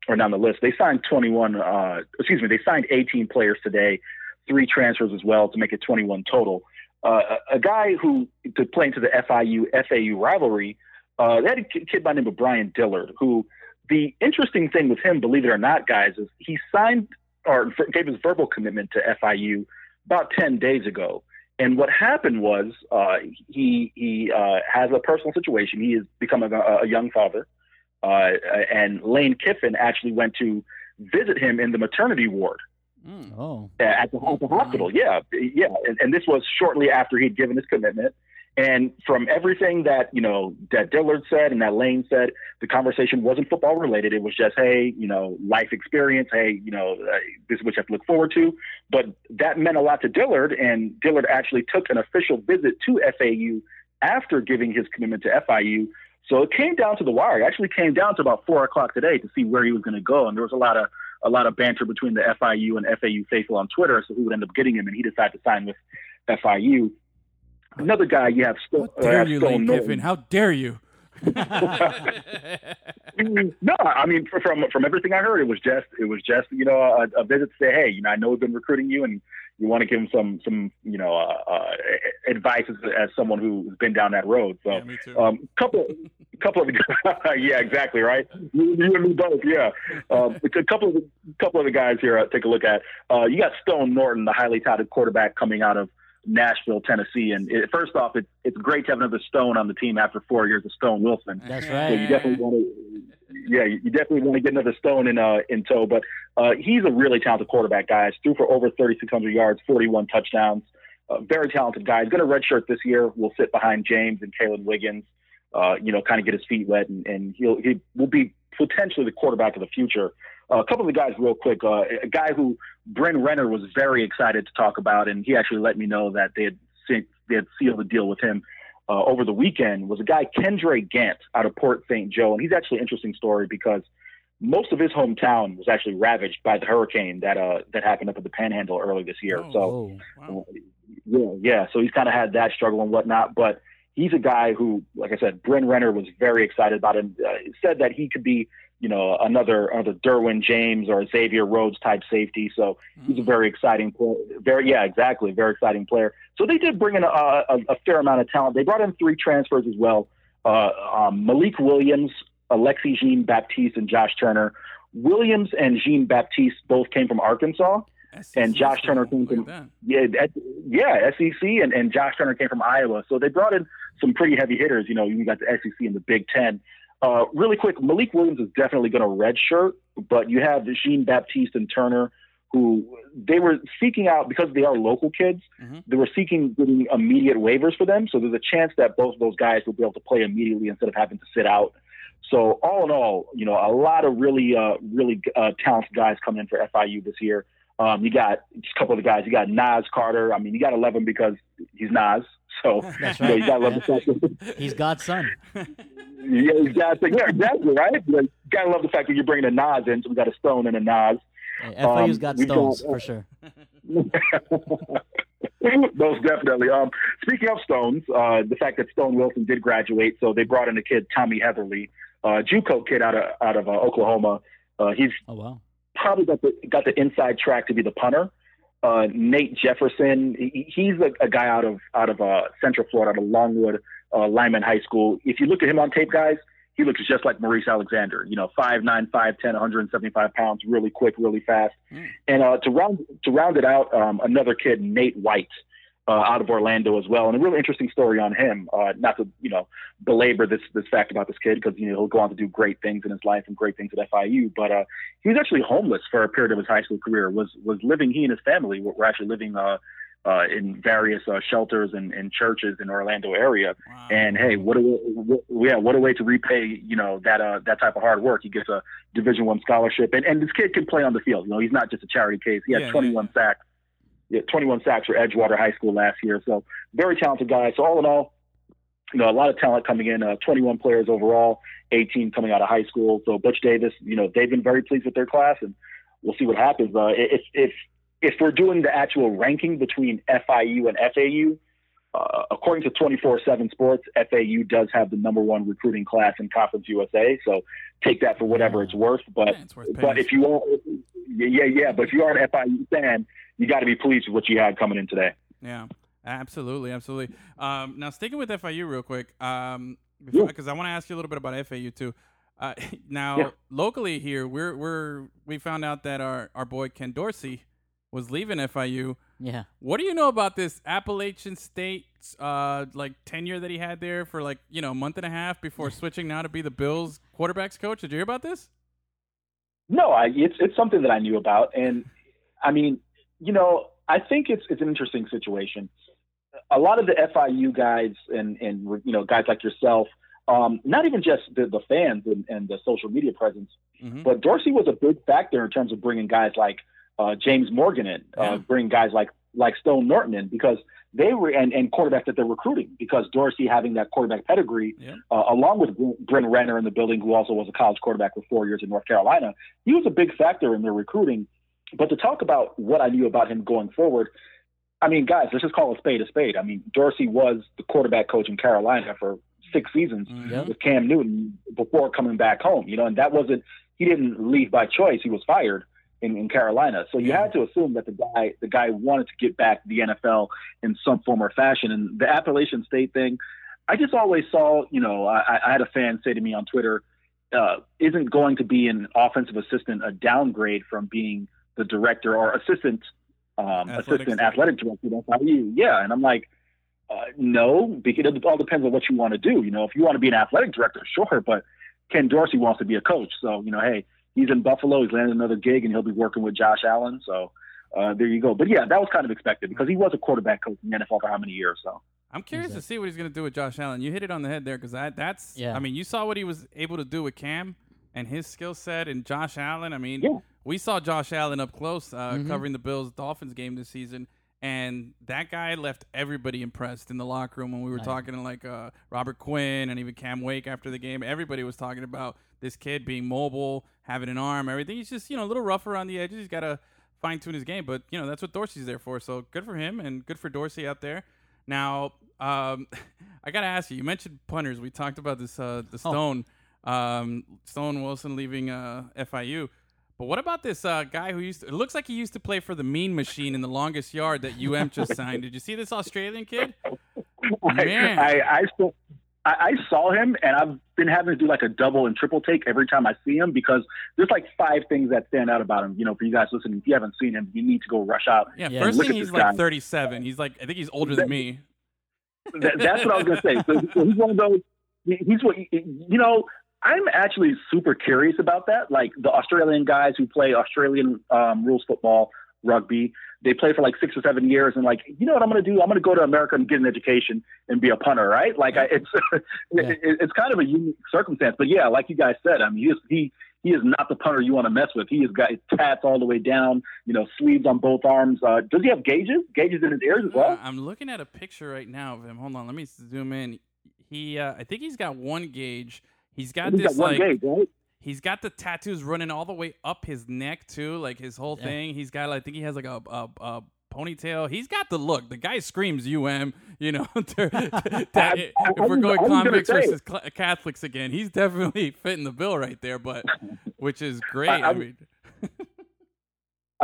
or down the list. They signed 21, uh, excuse me, they signed 18 players today, three transfers as well to make it 21 total. Uh, a, guy who to play into the FIU FAU rivalry, uh, they had a kid by the name of Brian Dillard, who the interesting thing with him, believe it or not, guys, is he signed or gave his verbal commitment to FIU about 10 days ago. And what happened was uh, he he uh, has a personal situation. He has become a, a young father, uh, and Lane Kiffin actually went to visit him in the maternity ward Mm. Oh, at the, at the hospital. Yeah, yeah, and, and this was shortly after he'd given his commitment. And from everything that you know that Dillard said and that Lane said, the conversation wasn't football related. It was just, hey, you know, life experience. Hey, you know, uh, this is what you have to look forward to. But that meant a lot to Dillard, and Dillard actually took an official visit to FAU after giving his commitment to FIU. So it came down to the wire. It actually came down to about four o'clock today to see where he was going to go, and there was a lot of a lot of banter between the FIU and FAU faithful on Twitter as to who would end up getting him, and he decided to sign with FIU. Another guy you have, Sto- How dare uh, you, Stone Lane. Kiffin? How dare you? no, I mean from from everything I heard, it was just it was just you know a, a visit to say, hey, you know, I know we've been recruiting you, and you want to give him some some you know uh, uh, advice as, as someone who's been down that road. So, Yeah, me too. um, couple couple of the yeah, exactly right. You, you and me both, yeah. Um, a couple of the, couple of the guys here, uh, take a look at. Uh, you got Stone Norton, the highly touted quarterback coming out of Nashville, Tennessee, and it, first off, it's it's great to have another Stone on the team after four years of Stone Wilson. That's So right. you definitely want to, yeah, you definitely want to get another stone in uh, in tow. But uh, he's a really talented quarterback, guys. Threw for over 3,600 yards, 41 touchdowns. Uh, very talented guy. He's going to redshirt this year. Will sit behind James and Kalen Wiggins. Uh, you know, kind of get his feet wet, and, and he'll he will be potentially the quarterback of the future. Uh, a couple of the guys, real quick. Uh, a guy who Bryn Renner was very excited to talk about, and he actually let me know that they had sent, they had sealed the deal with him uh, over the weekend was a guy Kendra Gant out of Port St. Joe, and he's actually an interesting story because most of his hometown was actually ravaged by the hurricane that uh that happened up at the Panhandle early this year. Oh, so Wow. yeah, yeah. So he's kind of had that struggle and whatnot, but he's a guy who, like I said, Bryn Renner was very excited about him. Uh, said that he could be, you know, another another Derwin James or Xavier Rhodes type safety. So he's a very exciting player. Very, yeah, exactly, very exciting player. So they did bring in a, a, a fair amount of talent. They brought in three transfers as well: uh, um, Malik Williams, Alexi Jean Baptiste, and Josh Turner. Williams and Jean Baptiste both came from Arkansas. and Josh school. Turner came from- Yeah, yeah, SEC and, and Josh Turner came from Iowa. So they brought in some pretty heavy hitters. You know, you got the SEC and the Big Ten. Uh, really quick, Malik Williams is definitely going to redshirt, but you have Jean Baptiste and Turner, who they were seeking out because they are local kids. Mhm. They were seeking getting immediate waivers for them. So there's a chance that both of those guys will be able to play immediately instead of having to sit out. So all in all, you know, a lot of really, uh, really uh, talented guys coming in for FIU this year. Um, you got just a couple of the guys. You got Nas Carter. I mean, you got to love him because he's Nas. So That's you know, right. you got to love the fact that He's God's son. yeah, exactly. Yeah, exactly. Right. You got to love the fact that you're bringing a Nas in. So we got a Stone and a Nas. Hey, FIU's Um, got we got- stones for sure. Most definitely. Um, speaking of Stones, uh, the fact that Stone Wilson did graduate, so they brought in a kid, Tommy Heatherly, uh, JUCO kid out of out of uh, Oklahoma. Uh, he's Oh wow. probably got the got the inside track to be the punter. Uh, Nate Jefferson, he, he's a, a guy out of out of uh, Central Florida, out of Longwood uh, Lyman High School. If you look at him on tape, guys, he looks just like Maurice Alexander. You know, five nine, five ten, 175 pounds, really quick, really fast. Mm. And uh, to round to round it out, um, another kid, Nate White. Uh, out of Orlando as well, and a really interesting story on him. Uh, not to you know belabor this this fact about this kid because you know he'll go on to do great things in his life and great things at FIU. But uh, he was actually homeless for a period of his high school career. was was living he and his family were, actually living uh, uh, in various uh, shelters and, and churches in Orlando area. Wow. And hey, what a what, yeah, what a way to repay you know that uh, that type of hard work. He gets a Division One scholarship, and and this kid can play on the field. You know, he's not just a charity case. He had Yeah, yeah, 21 sacks. Yeah, 21 sacks for Edgewater High School last year. So very talented guy. So all in all, you know, a lot of talent coming in. Uh, 21 players overall, 18 coming out of high school. So Butch Davis, you know, they've been very pleased with their class, and we'll see what happens. Uh, if if if we're doing the actual ranking between FIU and FAU, uh, according to 24/7 Sports, FAU does have the number one recruiting class in Conference USA. So take that for whatever it's worth. But Yeah, it's worth but if you are, yeah, yeah, but if you are an FIU fan, you got to be pleased with what you had coming in today. Yeah, absolutely, absolutely. Um, now sticking with FIU real quick, um, Yeah. because I want to ask you a little bit about FAU too. Uh, now, Yeah. locally here, we're we're we found out that our our boy Ken Dorsey was leaving FIU. Yeah. What do you know about this Appalachian State uh like tenure that he had there for like you know a month and a half before switching now to be the Bills quarterbacks coach? Did you hear about this? No, I, it's it's something that I knew about, and I mean, you know, I think it's it's an interesting situation. A lot of the FIU guys and and you know guys like yourself, um, not even just the, the fans and, and the social media presence, Mm-hmm. but Dorsey was a big factor in terms of bringing guys like uh, James Morgan in, Yeah. uh, bringing guys like like Stone Norton in because they were and, and quarterbacks that they're recruiting because Dorsey having that quarterback pedigree, Yeah. uh, along with Br- Bryn Renner in the building, who also was a college quarterback for four years in North Carolina, he was a big factor in their recruiting. But to talk about what I knew about him going forward, I mean, guys, let's just call a spade a spade. I mean, Dorsey was the quarterback coach in Carolina for six seasons Mhm. with Cam Newton before coming back home, you know, and that wasn't he didn't leave by choice. He was fired in, in Carolina. So you Yeah. had to assume that the guy the guy wanted to get back to the NFL in some form or fashion. And the Appalachian State thing, I just always saw, you know, I, I had a fan say to me on Twitter, uh, isn't going to be an offensive assistant a downgrade from being the director or assistant um, Athletic assistant staff. athletic director? That's how you, yeah. And I'm like, uh, no, because it all depends on what you want to do. You know, if you want to be an athletic director, sure, but Ken Dorsey wants to be a coach. So, you know, hey, he's in Buffalo. He's landed another gig, and he'll be working with Josh Allen. So uh, there you go. But yeah, that was kind of expected because he was a quarterback coach in the NFL for how many years? So I'm curious to see what he's going to do with Josh Allen. You hit it on the head there because that, that's, Yeah. I mean, you saw what he was able to do with Cam and his skill set and Josh Allen. I mean, Yeah. We saw Josh Allen up close uh, Mhm. covering the Bills Dolphins game this season. And that guy left everybody impressed in the locker room when we were Right. talking to like uh, Robert Quinn and even Cam Wake after the game. Everybody was talking about this kid being mobile, having an arm, everything. He's just, you know, a little rough around the edges. He's got to fine tune his game, but, you know, that's what Dorsey's there for. So good for him and good for Dorsey out there. Now, um, I gotta ask you. You mentioned punters. We talked about this. Uh, the Oh. Stone, um, Stone Wilson leaving uh, FIU. But what about this uh, guy who used? To, it looks like he used to play for the Mean Machine in the longest yard that UM just signed. Did you see this Australian kid? Man. I, I, I, saw, I, saw him, and I've been having to do like a double and triple take every time I see him because there's like five things that stand out about him. You know, for you guys listening, if you haven't seen him, you need to go rush out. Yeah. Yeah. First thing, he's like guy. 37. He's like, I think he's older than me. That, that's what I was going to say. So, so he's one of those. He's what you know. I'm actually super curious about that. Like the Australian guys who play Australian um, rules football, rugby, they play for like six or seven years, and like, you know what I'm going to do? I'm going to go to America and get an education and be a punter, right? Like, I, it's Yeah. it, it's kind of a unique circumstance. But yeah, like you guys said, I mean, he is, he he is not the punter you want to mess with. He has got tats all the way down, you know, sleeves on both arms. Uh, does he have gauges? Gauges in his ears as well? Uh, I'm looking at a picture right now of him. Hold on, let me zoom in. He, uh, I think he's got one gauge. He's got He's this got one like gauge, right? He's got the tattoos running all the way up his neck too, like his whole Yeah. thing. He's got, I think he has like a, a, a ponytail. He's got the look. The guy screams "UM." You know, that- I- I if we're going I convicts versus cl- Catholics again, he's definitely fitting the bill right there. But which is great. I- I, I- mean,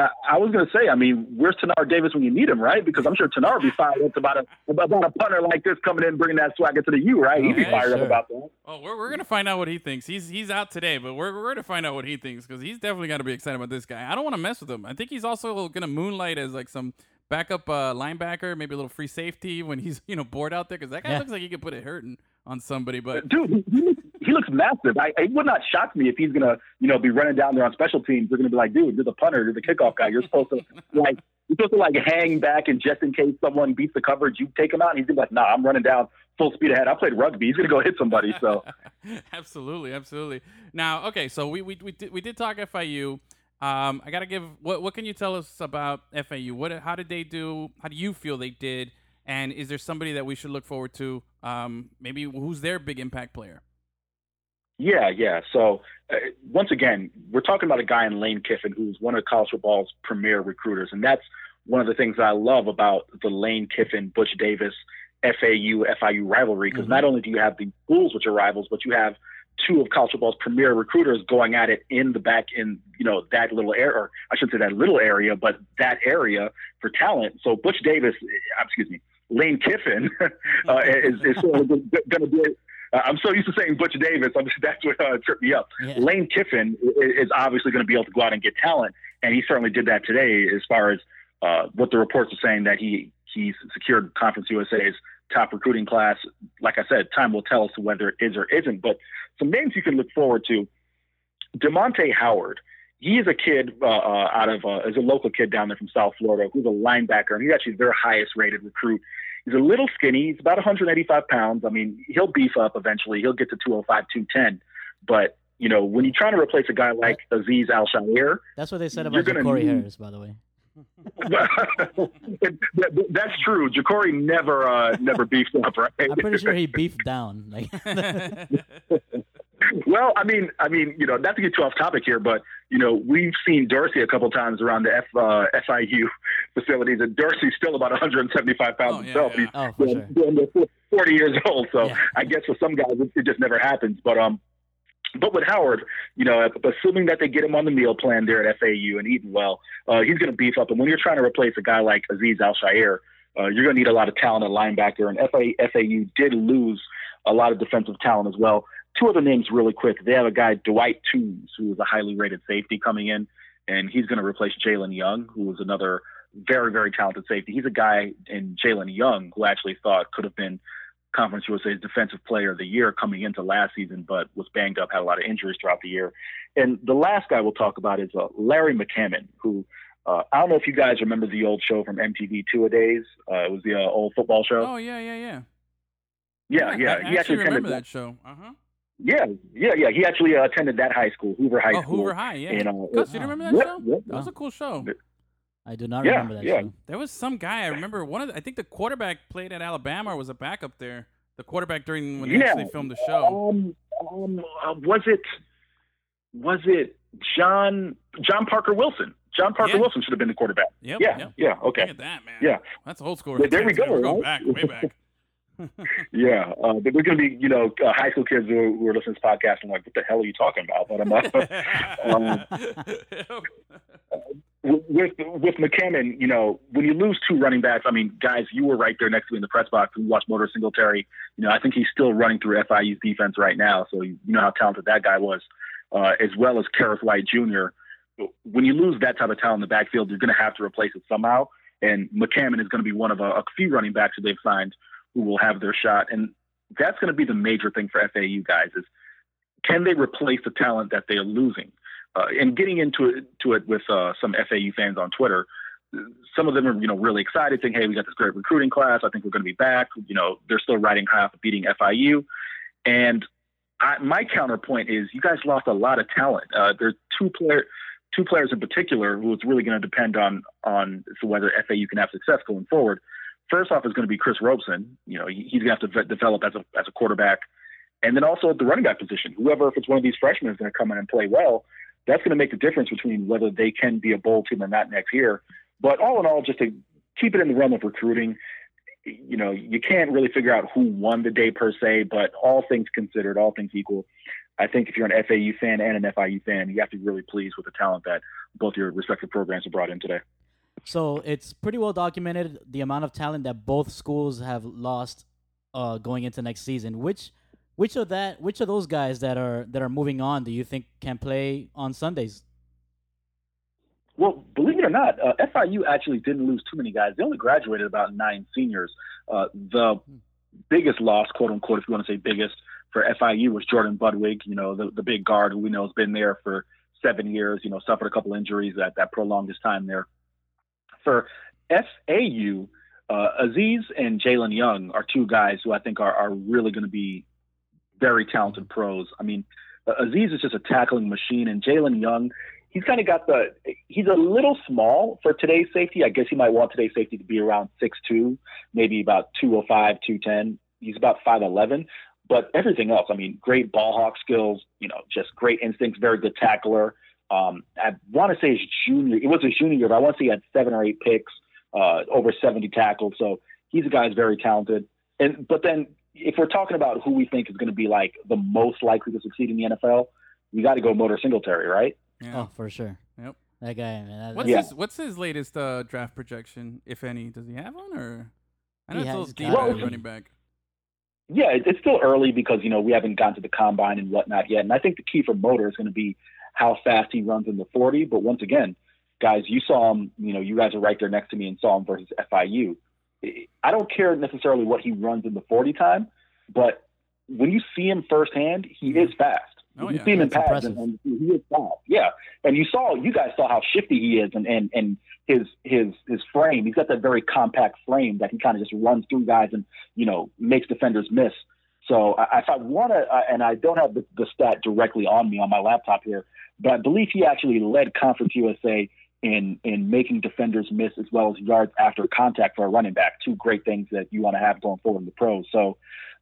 I, I was going to say, I mean, where's Tanar Davis when you need him, right? Because I'm sure Tanar will be fired up about a about a punter like this coming in, bringing that swagger to the U, right? He'd be Okay, fired up about that. oh, we're, we're gonna find out what he thinks. He's he's out today, but we're we're gonna find out what he thinks because he's definitely got to be excited about this guy. I don't want to mess with him. I think he's also gonna moonlight as like some backup uh, linebacker, maybe a little free safety when he's you know bored out there because that guy Yeah. looks like he could put a hurting on somebody. But Dude, he, looks, massive. I, it would not shock me if he's going to, you know, be running down there on special teams. They're going to be like, dude, you're the punter, you're the kickoff guy. You're supposed to, like, you're supposed to, like, hang back and just in case someone beats the coverage, you take him out. And he's to be like, nah, I'm running down full speed ahead. I played rugby. He's going to go hit somebody. So, absolutely, absolutely. Now, okay, so we we we did, we did talk FIU. Um, I gotta give what what can you tell us about FAU? What how did they do? How do you feel they did? And is there somebody that we should look forward to? Um, maybe who's their big impact player? Yeah, yeah. So uh, once again, we're talking about a guy in Lane Kiffin who's one of college football's premier recruiters, and that's one of the things that I love about the Lane Kiffin, Butch Davis, FAU, FIU rivalry. Because Mhm. not only do you have the schools which are rivals, but you have two of college football's premier recruiters going at it in the back in you know that little area, or I shouldn't say that little area, but that area for talent. So Butch Davis, uh, excuse me, Lane Kiffin uh, is, is sort of going to be I'm so used to saying Butch Davis. I'm, that's what uh, tripped me up. Yeah. Lane Kiffin is obviously going to be able to go out and get talent, and he certainly did that today. As far as uh, what the reports are saying that he he's secured Conference USA's top recruiting class. Like I said, time will tell as to whether it is or isn't. But some names you can look forward to: Demonte Howard. He is a kid uh, uh, out of uh, is a local kid down there from South Florida who's a linebacker, and he's actually their highest rated recruit. He's a little skinny. He's about 185 pounds. I mean, he'll beef up eventually. He'll get to 205, 210. But you know, when you're trying to replace a guy like Azeez Al-Shaair, That's what they said about Corey need- Harris, by the way. that's true. Ja'Cory never uh, never beefed up, right? I'm pretty sure he beefed down. Like, well, I mean, I mean, you know, not to get too off topic here, but you know, we've seen Dorsey a couple times around the F, uh, FIU facilities, and Dorsey's still about 175 pounds Oh, yeah, himself. yeah. He's oh, for you sure. know, doing 40 years old, so Yeah. I guess for some guys it, it just never happens. But um, but with Howard, you know, assuming that they get him on the meal plan there at FAU and eating well, uh, he's going to beef up. And when you're trying to replace a guy like Azeez Al-Shaair, uh, you're going to need a lot of talent at linebacker. And FA, FAU did lose a lot of defensive talent as well. Two other names really quick. They have a guy, Dwight Toombs, who is a highly rated safety coming in, and he's going to replace Jalen Young, who is another very, very talented safety. He's a guy in Jalen Young who actually thought could have been Conference USA's Defensive Player of the Year coming into last season, but was banged up, had a lot of injuries throughout the year. And the last guy we'll talk about is uh, Larry McCammon, who uh, I don't know if you guys remember the old show from MTV Two A Days. Uh, it was the uh, old football show. oh yeah, yeah, yeah. yeah, yeah. I he actually attended remember that show. Uh huh. Yeah, yeah, yeah. He actually uh, attended that high school, Hoover High Oh, School. Hoover High, yeah. You know, Gus, you remember that Yep, show? yep. That was a cool show. I do not Yeah, remember that yeah. show. There was some guy I remember. One of the, I think the quarterback played at Alabama or was a backup there. The quarterback during when they Yeah. actually filmed the show. Um, um, uh, was it was it John John Parker Wilson? John Parker Yeah. Wilson should have been the quarterback. Yep. Yeah, Yep. yeah, Look okay, at that, man. Yeah. That's old school. Well, there we right go, We're going right? back, way back. Yeah. Uh, but there's going to be you know uh, high school kids who, who are listening to this podcast and like, what the hell are you talking about? But I'm uh, with with McCammon, you know, when you lose two running backs, I mean, guys, you were right there next to me in the press box. We watched Motor Singletary. You know, I think he's still running through FIU's defense right now, so you know how talented that guy was, uh, as well as Kerrith Whyte Jr. When you lose that type of talent in the backfield, you're going to have to replace it somehow. And McCammon is going to be one of a, a few running backs that they've signed who will have their shot, and that's going to be the major thing for FAU guys is can they replace the talent that they are losing? uh, and getting into it to it with uh, some FAU fans on Twitter. Some of them are, you know, really excited, saying, "Hey, we got this great recruiting class. I think we're going to be back." You know, they're still riding high off of beating FIU. And I, my counterpoint is, you guys lost a lot of talent. Uh, there's two player, two players in particular who it's really going to depend on on whether FAU can have success going forward. First off is going to be Chris Robison. You know, he, he's going to have to ve- develop as a as a quarterback, and then also at the running back position. Whoever, if it's one of these freshmen, is going to come in and play well that's going to make the difference between whether they can be a bowl team or not next year. But all in all, just to keep it in the realm of recruiting, you know, you can't really figure out who won the day per se, but all things considered, all things equal, I think if you're an FAU fan and an FIU fan, you have to be really pleased with the talent that both your respective programs have brought in today. So it's pretty well documented the amount of talent that both schools have lost uh, going into next season. Which which of that which of those guys that are that are moving on do you think can play on Sundays? Well, believe it or not, uh, FIU actually didn't lose too many guys. They only graduated about nine seniors. Uh, the biggest loss, quote unquote, if you want to say biggest, for FIU was Jordan Budwig, you know, the, the big guard who we know has been there for seven years, you know, suffered a couple injuries that, that prolonged his time there. For FAU, uh, Azeez and Jalen Young are two guys who I think are, are really going to be very talented pros. I mean, uh, Azeez is just a tackling machine, and Jalen Young, he's kind of got the he's a little small for today's safety. I guess he might want today's safety to be around six two, maybe about 205, 210. He's about 5'11. But everything else, I mean, great ball hawk skills, you know, just great instincts, very good tackler. Um, I want to say his junior, it was his junior year, but I want to say he had seven or eight picks, uh, over 70 tackles. So he's a guy who's very talented. And, but then if we're talking about who we think is going to be like the most likely to succeed in the NFL, we got to go Motor Singletary, right? Yeah. Oh, for sure. Yep. That guy, man. That, What's Yeah. his What's his latest uh, draft projection, if any? Does he have one, or I know He it's a has little deep got at it. running back. Yeah, it's still early because you know we haven't gone to the combine and whatnot yet, and I think the key for Motor is going to be how fast he runs in the 40. But once again, guys, you saw him. You know, you guys are right there next to me and saw him versus FIU. I don't care necessarily what he runs in the 40 time, but when you see him firsthand, he mm-hmm. is fast. Oh, you yeah. see him in pads, and, and he is fast. Yeah, and you saw, you guys saw how shifty he is, and and and his his his frame. He's got that very compact frame that he kind of just runs through guys and you know makes defenders miss. So I, if I want to, and I don't have the, the stat directly on me on my laptop here, but I believe he actually led Conference USA in in making defenders miss as well as yards after contact for a running back. Two great things that you want to have going forward in the pros. So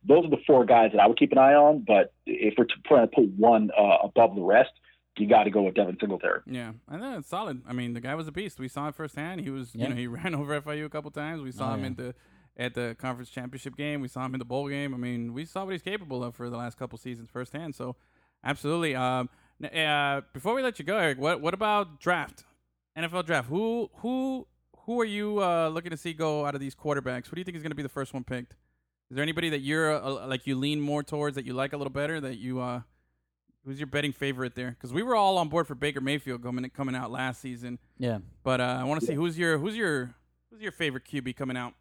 those are the four guys that I would keep an eye on. But if we're trying to put one uh, above the rest, you got to go with Devin Singletary. Yeah, I think it's solid. I mean, the guy was a beast. We saw it firsthand. He was, Yeah. you know, he ran over FIU a couple times. We saw Oh, him yeah. in the at the conference championship game. We saw him in the bowl game. I mean, we saw what he's capable of for the last couple seasons firsthand. So, absolutely. Um, uh, before we let you go, Eric, what what about draft? NFL draft. Who who who are you uh, looking to see go out of these quarterbacks? Who do you think is going to be the first one picked? Is there anybody that you're uh, like you lean more towards that you like a little better that you uh who's your betting favorite there? Because we were all on board for Baker Mayfield coming coming out last season, Yeah. but uh, I want to see who's your who's your who's your favorite QB coming out.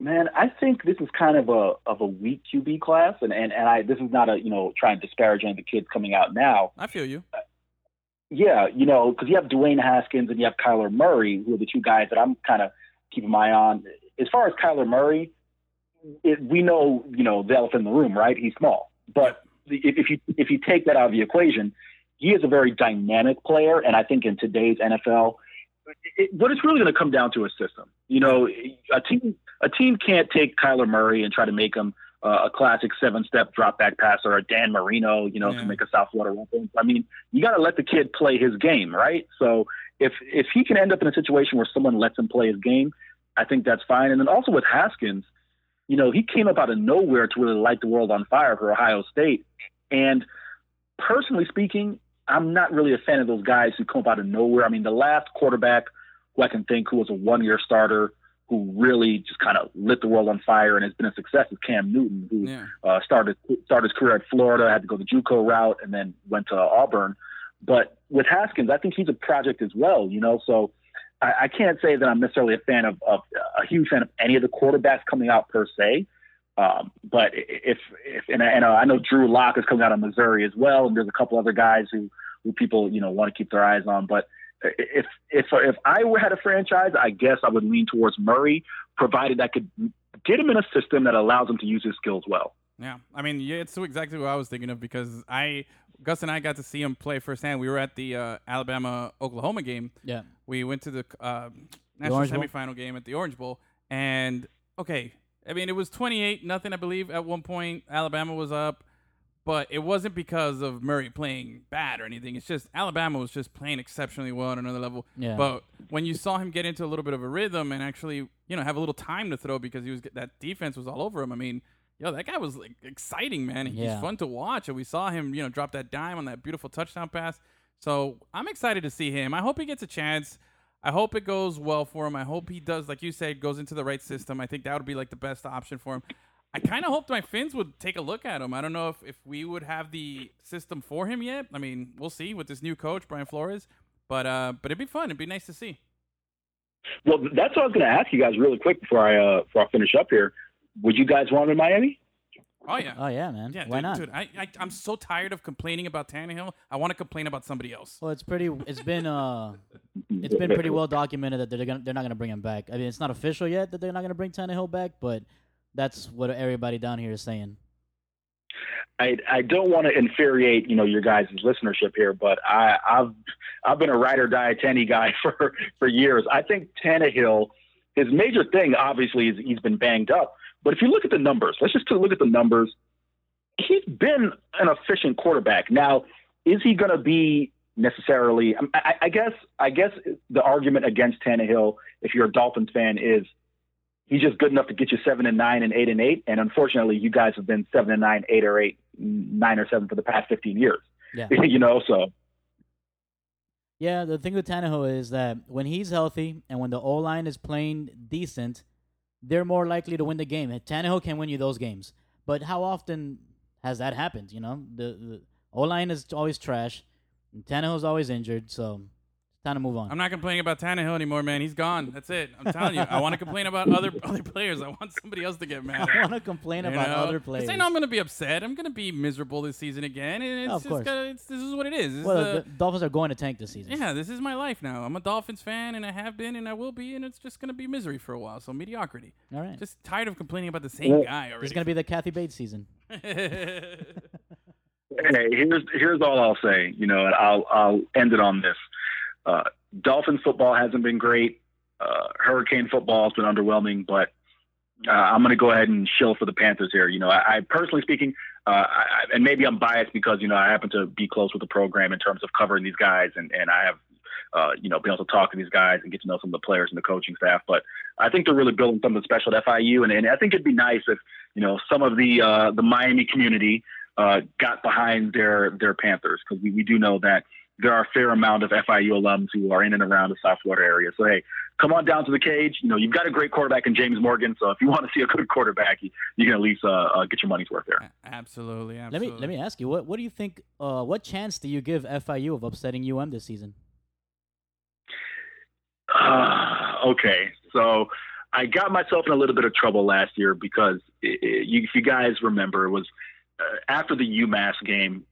Man, I think this is kind of a of a weak QB class, and and, and I this is not a you know trying to disparage any of the kids coming out now. I feel you. Yeah, you know, because you have Dwayne Haskins and you have Kyler Murray, who are the two guys that I'm kind of keeping my eye on. As far as Kyler Murray, it, we know, you know, the elephant in the room, right? He's small, but if, if you if you take that out of the equation, he is a very dynamic player, and I think in today's NFL, it, what it's really going to come down to is system. You know, a team a team can't take Kyler Murray and try to make him uh, a classic seven step drop back passer, or a Dan Marino, you know, Yeah. to make a South Florida reference. I mean, you got to let the kid play his game, right? So if if he can end up in a situation where someone lets him play his game, I think that's fine. And then also with Haskins, you know, he came up out of nowhere to really light the world on fire for Ohio State. And personally speaking, I'm not really a fan of those guys who come up out of nowhere. I mean, the last quarterback who I can think who was a one year starter who really just kind of lit the world on fire and has been a success is Cam Newton, who Yeah. uh, started started his career at Florida, had to go the JUCO route, and then went to Auburn. But with Haskins, I think he's a project as well. You know, so I, I can't say that I'm necessarily a fan of, of a huge fan of any of the quarterbacks coming out per se. Um, but if if and, I, and I know Drew Lock is coming out of Missouri as well, and there's a couple other guys who who people you know want to keep their eyes on. But if if if I were had a franchise, I guess I would lean towards Murray, provided I could get him in a system that allows him to use his skills well. Yeah, I mean, yeah, it's exactly what I was thinking of because I, Gus and I got to see him play firsthand. We were at the uh, Alabama Oklahoma game. Yeah. We went to the uh, national Orange Bowl? semifinal game at the Orange Bowl, and okay, I mean, it was twenty-eight nothing, I believe. At one point, Alabama was up, but it wasn't because of Murray playing bad or anything. It's just Alabama was just playing exceptionally well at another level. Yeah. But when you saw him get into a little bit of a rhythm and actually, you know, have a little time to throw because he was that defense was all over him. I mean, yo, that guy was like exciting, man. He's Yeah. fun to watch, and we saw him, you know, drop that dime on that beautiful touchdown pass. So I'm excited to see him. I hope he gets a chance. I hope it goes well for him. I hope he does, like you said, goes into the right system. I think that would be like the best option for him. I kind of hoped my Finns would take a look at him. I don't know if, if we would have the system for him yet. I mean, we'll see with this new coach, Brian Flores. But uh, but it'd be fun. It'd be nice to see. Well, that's what I was going to ask you guys really quick before I uh, before I finish up here. Would you guys want him in Miami? Oh yeah, Oh yeah, man. yeah. Why dude, not? dude I, I I'm so tired of complaining about Tannehill. I want to complain about somebody else. Well, it's pretty. It's been uh, it's been pretty well documented that they're gonna they're not gonna bring him back. I mean, it's not official yet that they're not gonna bring Tannehill back, but that's what everybody down here is saying. I I don't want to infuriate you know your guys' listenership here, but I I've I've been a ride or die Tanny guy for for years. I think Tannehill, his major thing obviously is he's been banged up. But if you look at the numbers, let's just look at the numbers. He's been an efficient quarterback. Now, is he going to be necessarily? I, I, guess I guess the argument against Tannehill, if you're a Dolphins fan, is he's just good enough to get you seven and nine and eight and eight. And unfortunately, you guys have been seven and nine, eight or eight, nine or seven for the past fifteen years. Yeah. you know, so Yeah, the thing with Tannehill is that when he's healthy and when the O line is playing decent, they're more likely to win the game. Tannehill can win you those games, but how often has that happened? You know, the, the O line is always trash. Tannehill's always injured, so time to move on. I'm not complaining about Tannehill anymore, man. He's gone. That's it. I'm telling you. I want to complain about other other players. I want somebody else to get mad. I want to complain You about know? other 'Cause players. I know I'm going to be upset. I'm going to be miserable this season again, and it's Of course. gonna, it's, this is what it is. This is well, the- the Dolphins are going to tank this season. yeah, this is my life now. I'm a Dolphins fan, and I have been, and I will be, and it's just going to be misery for a while. So mediocrity. All right. Just tired of complaining about the same Well, guy This already. is going to be the Kathy Bates season. Hey, here's here's all I'll say. You know, and I'll I'll end it on this. Uh, Dolphins football hasn't been great. Uh, Hurricane football has been underwhelming, but uh, I'm going to go ahead and shill for the Panthers here. You know, I, I personally speaking, uh, I, and maybe I'm biased because you know I happen to be close with the program in terms of covering these guys, and and I have. Uh, you know, being able to talk to these guys and get to know some of the players and the coaching staff, but I think they're really building something special at FIU, and, and I think it'd be nice if you know some of the uh, the Miami community uh, got behind their their Panthers because we, we do know that there are a fair amount of FIU alums who are in and around the South Florida area. So hey, come on down to the cage. You know you've got a great quarterback in James Morgan. So if you want to see a good quarterback, you, you can at least uh, uh, get your money's worth there. absolutely, Let me let me ask you what what do you think? Uh, what chance do you give FIU of upsetting UM this season? Uh, okay, so I got myself in a little bit of trouble last year because i i you, if you guys remember, it was uh, after the UMass game,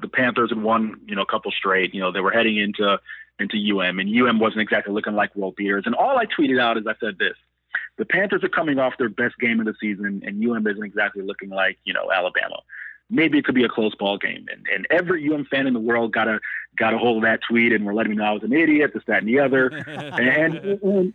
the Panthers had won, you know, a couple straight. You know, they were heading into into UM, and UM wasn't exactly looking like world beaters. And all I tweeted out is I said this: the Panthers are coming off their best game of the season, and UM isn't exactly looking like you know Alabama. Maybe it could be a close ball game, and, and every UM fan in the world got a got a hold of that tweet, and were letting me know I was an idiot, this, that, and the other and, and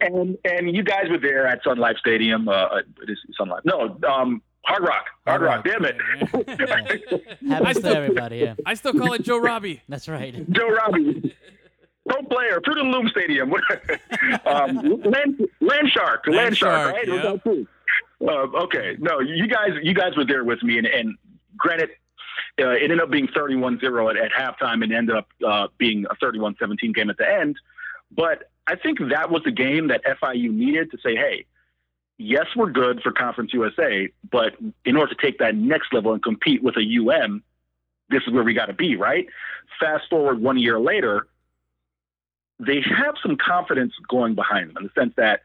and and you guys were there at Sun Life Stadium. Uh, is Sun Life. No, um, Hard Rock. Hard, Rock. Damn it. Happens still- to everybody. Yeah, I still call it Joe Robbie. that's right. Joe Robbie. Pro player, Fruit and Loom Stadium. um, Land, Land Shark, Land, Land Shark, Shark, right? yeah. Was that too? Uh, okay, no, you guys, you guys were there with me, and, and granted, uh, it ended up being 31-0 at, at halftime, and ended up uh, being a 31-17 game at the end. But I think that was the game that FIU needed to say, hey, yes, we're good for Conference USA, but in order to take that next level and compete with a UM, this is where we got to be, right? Fast forward one year later, they have some confidence going behind them in the sense that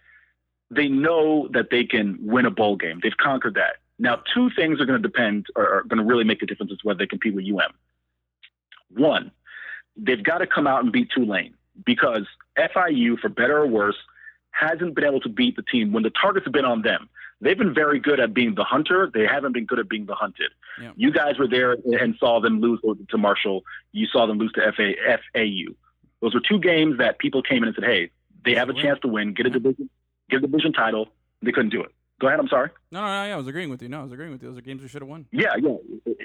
they know that they can win a bowl game. They've conquered that. Now, two things are going to depend, or are going to really make the difference is whether they compete with UM. One, they've got to come out and beat Tulane because FIU, for better or worse, hasn't been able to beat the team when the targets have been on them. They've been very good at being the hunter. They haven't been good at being the hunted. Yeah. You guys were there and saw them lose to Marshall. You saw them lose to FA, FAU. Those were two games that people came in and said, "Hey, they have a chance to win, get a division, get a division title." They couldn't do it. Go ahead. I'm sorry. No, no, no. Yeah, I was agreeing with you. No, I was agreeing with you. Those are games we should have won. Yeah, yeah,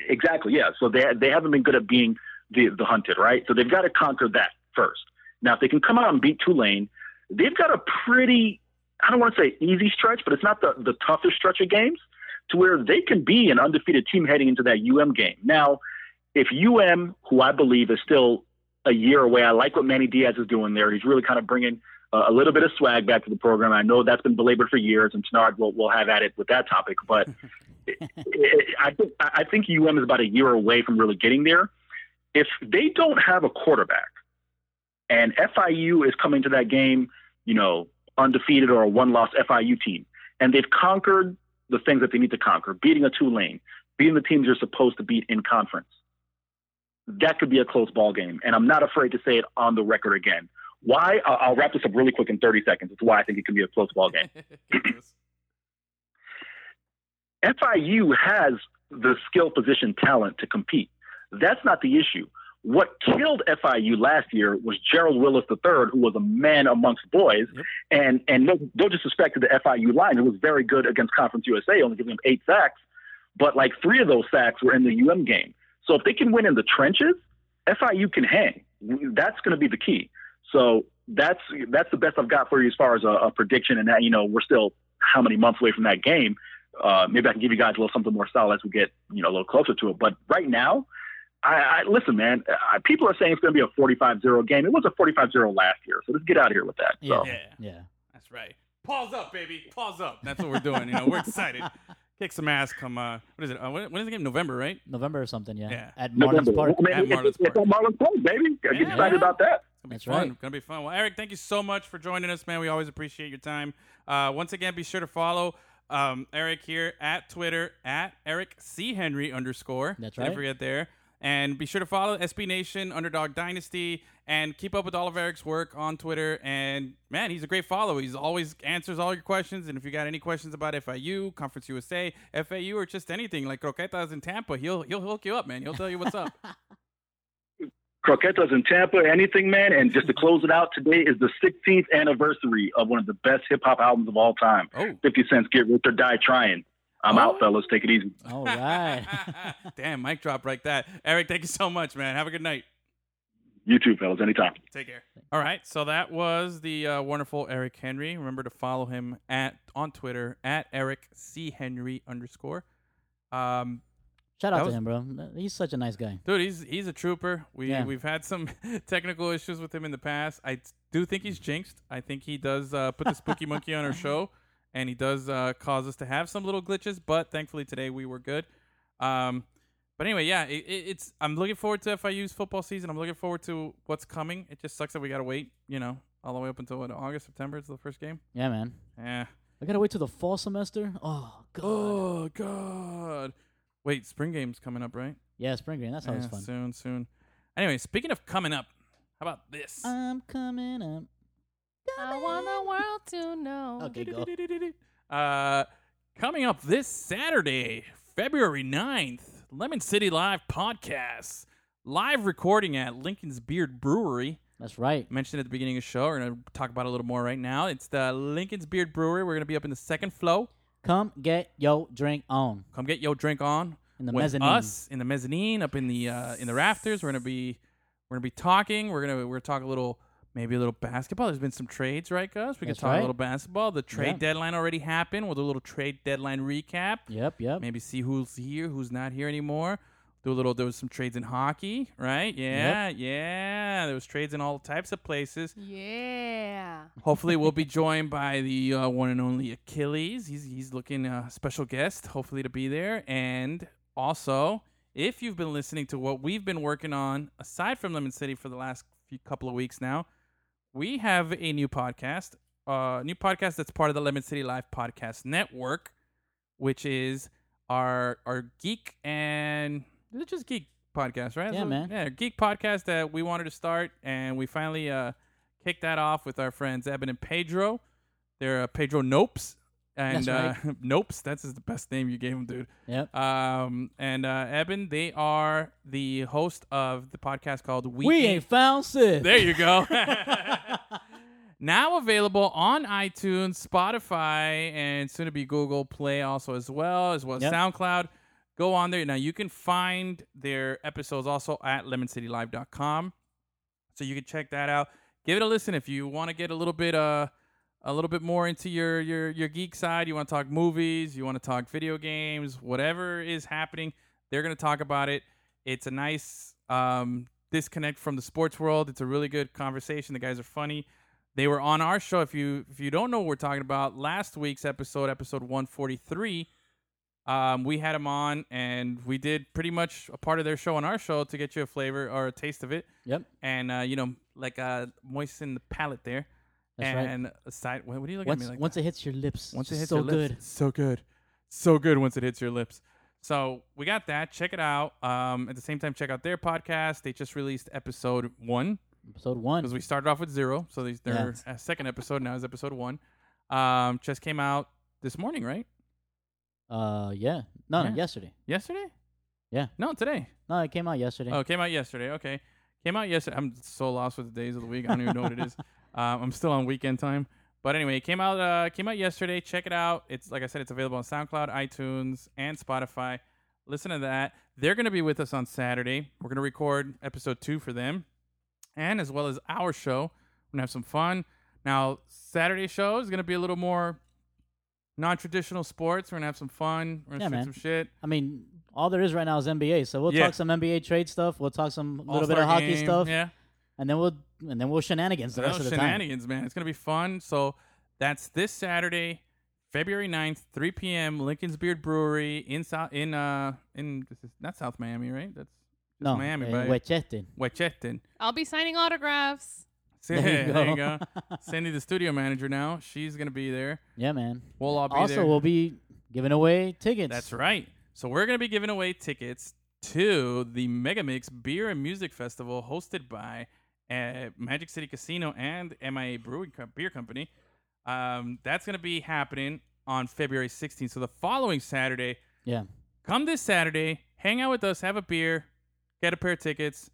exactly. Yeah. So they they haven't been good at being the the hunted, right? So they've got to conquer that first. Now, if they can come out and beat Tulane, they've got a pretty I don't want to say easy stretch, but it's not the the toughest stretch of games to where they can be an undefeated team heading into that UM game. Now, if UM, who I believe is still a year away, I like what Manny Diaz is doing there. He's really kind of bringing uh, a little bit of swag back to the program. I know that's been belabored for years, and Tenard will, will have at it with that topic. But I think I think UM is about a year away from really getting there. If they don't have a quarterback, and FIU is coming to that game, you know, undefeated or a one-loss FIU team, and they've conquered the things that they need to conquer, beating a Tulane, beating the teams you're supposed to beat in conference. That could be a close ball game, and I'm not afraid to say it on the record again. Why? I'll I'll wrap this up really quick in 30 seconds. It's why I think it can be a close ball game. FIU has the skill position talent to compete. That's not the issue. What killed FIU last year was Gerald Willis III, who was a man amongst boys, Yep. and and no, no disrespect to the FIU line, who was very good against Conference USA, only giving them eight sacks, but like three of those sacks were in the UM game. So if they can win in the trenches, FIU can hang. That's going to be the key. So that's that's the best I've got for you as far as a, a prediction. And that you know we're still how many months away from that game. Uh, maybe I can give you guys a little something more solid as we get you know a little closer to it. But right now, I, I listen, man. I, people are saying it's going to be a 45-0 game. It was a 45-0 last year. So let's get out of here with that. Yeah. So. Yeah. Yeah. That's right. Paws up, baby. Paws up. That's what we're doing. You know, we're excited. Kick some ass. Come. Uh, what is it? Uh, when, when is the game? November, right? November or something. Yeah. Yeah. At November. Marlins Park. I mean, At it's, Marlins it's, it's Park. on Marlins Park, baby. Get Yeah. excited about that. It's gonna be That's fun. right. It's gonna be fun. Well, Eric, thank you so much for joining us, man. We always appreciate your time. Uh, once again, be sure to follow um, Eric here at Twitter at Eric C Henry underscore. That's Don't right. forget there. And be sure to follow SB Nation, Underdog Dynasty, and keep up with all of Eric's work on Twitter. And man, he's a great follower. He's always answers all your questions. And if you got any questions about FIU, Conference USA, FAU, or just anything like Croquetas in Tampa, he'll he'll hook you up, man. He'll tell you what's up. Croquetas in Tampa, anything, man. And just to close it out, today is the 16th anniversary of one of the best hip hop albums of all time. Oh. 50 Cent's Get Rich or Die Trying. I'm Oh. out, fellas. Take it easy. All right. Damn, mic drop like that. Eric, thank you so much, man. Have a good night. You too, fellas. Anytime. Take care. All right, so that was the uh, wonderful Eric Henry. Remember to follow him at on Twitter at Eric C Henry underscore. Um, Shout That out was- to him, bro. He's such a nice guy. dude, he's he's a trooper. We Yeah. we've had some technical issues with him in the past. I do think he's jinxed. I think he does uh, put the spooky monkey on our show, and he does uh, cause us to have some little glitches. But thankfully today we were good. Um, but anyway, yeah, it, it, it's. I'm looking forward to FIU's football season. I'm looking forward to what's coming. It just sucks that we gotta wait. You know, all the way up until what, August, September is the first game. Yeah, man. Yeah. I gotta wait till the fall semester. Oh god. Oh God. Wait, spring game's coming up, right? Yeah, spring game. That's always Yeah, fun. Soon, soon. Anyway, speaking of coming up, how about this? I'm coming up. I want the world to know. Okay, go. Uh, coming up this Saturday, February 9th, Lemon City Live podcast. Live recording at Lincoln's Beard Brewery. That's right. Mentioned at the beginning of the show. We're going to talk about it a little more right now. It's the Lincoln's Beard Brewery. We're going to be up in the second floor. Come get yo drink on Come get your drink on. in the with mezzanine. us in the mezzanine up in the uh, in the rafters. We're gonna be we're gonna be talking. We're gonna we're gonna talk a little maybe a little basketball. There's been some trades, right, Gus? We That's can talk right. a little basketball. The trade Yeah. deadline already happened. We'll do a little trade deadline recap. Yep, yep. Maybe see who's here, who's not here anymore. Do a little. There was some trades in hockey, right? Yeah, yeah. There was trades in all types of places. Yeah. Hopefully, we'll be joined by the uh, one and only Achilles. He's he's looking a special guest, hopefully to be there. And also, if you've been listening to what we've been working on, aside from Lemon City for the last few couple of weeks now, we have a new podcast, uh, new podcast that's part of the Lemon City Live Podcast Network, which is our our geek and is it just geek podcast, right? Yeah, So- man. Yeah, geek podcast that we wanted to start, and we finally uh, kicked that off with our friends Eben and Pedro. They're uh, Pedro Nopes. And That's uh, Nopes, that's just the best name you gave him, dude. Yep. Um, and uh, Eben, they are the host of the podcast called We, We ain't found Sid. There you go. now available on iTunes, Spotify, and soon to be Google Play also as well, as well as Yep. SoundCloud. Go on there. Now you can find their episodes also at lemoncitylive.com. So you can check that out. Give it a listen if you want to get a little bit uh a little bit more into your your your geek side. You want to talk movies, you want to talk video games, whatever is happening, they're going to talk about it. It's a nice um disconnect from the sports world. It's a really good conversation. The guys are funny. They were on our show. If you if you don't know what we're talking about, last week's episode, episode 143, um, we had them on and we did pretty much a part of their show on our show to get you a flavor or a taste of it Yep. and uh, you know, like uh, moisten the palate there. That's right. and a side. What, what are you looking Once at me like? once that? it hits your lips, once it hits so your lips, good. so good, so good. Once it hits your lips. So we got that. Check it out. Um, at the same time, check out their podcast. They just released episode one Episode one. because we started off with zero. So they, their uh, second episode now is episode one. Um, just came out this morning, right? Uh, yeah. No, Yeah. no, yesterday. Yesterday? Yeah. No, today. No, it came out yesterday. Oh, it came out yesterday. Okay, came out yesterday. I'm so lost with the days of the week. I don't even know what it is. Um, I'm still on weekend time. But anyway, it came out. Uh, came out yesterday. Check it out. It's like I said, it's available on SoundCloud, iTunes, and Spotify. Listen to that. They're going to be with us on Saturday. We're going to record episode two for them, and as well as our show. We're gonna have some fun. Now, Saturday show is going to be a little more non-traditional sports. We're gonna have some fun. We're gonna Yeah, shoot man. some shit. I mean, all there is right now is NBA. So we'll Yeah. talk some NBA trade stuff. We'll talk some little bit All-Star of hockey game, stuff, Yeah. and then we'll and then we'll shenanigans the rest of the time. shenanigans, man. It's gonna be fun. So That's this Saturday, February 9th, 3 p.m. Lincoln's Beard Brewery in South in uh in this is not South Miami, right? That's just no, Miami, in right? Westchester. Westchester. I'll be signing autographs. There There you there you go. go. Cindy, the studio manager now, she's gonna be there. Yeah, man. We'll all be also, there. we'll be giving away tickets. That's right. So we're going to be giving away tickets to the Megamix Beer and Music Festival hosted by uh, Magic City Casino and MIA Brewing Co- Beer Company. Um, that's going to be happening on February 16th. So the following Saturday, Yeah. come this Saturday, hang out with us, have a beer, get a pair of tickets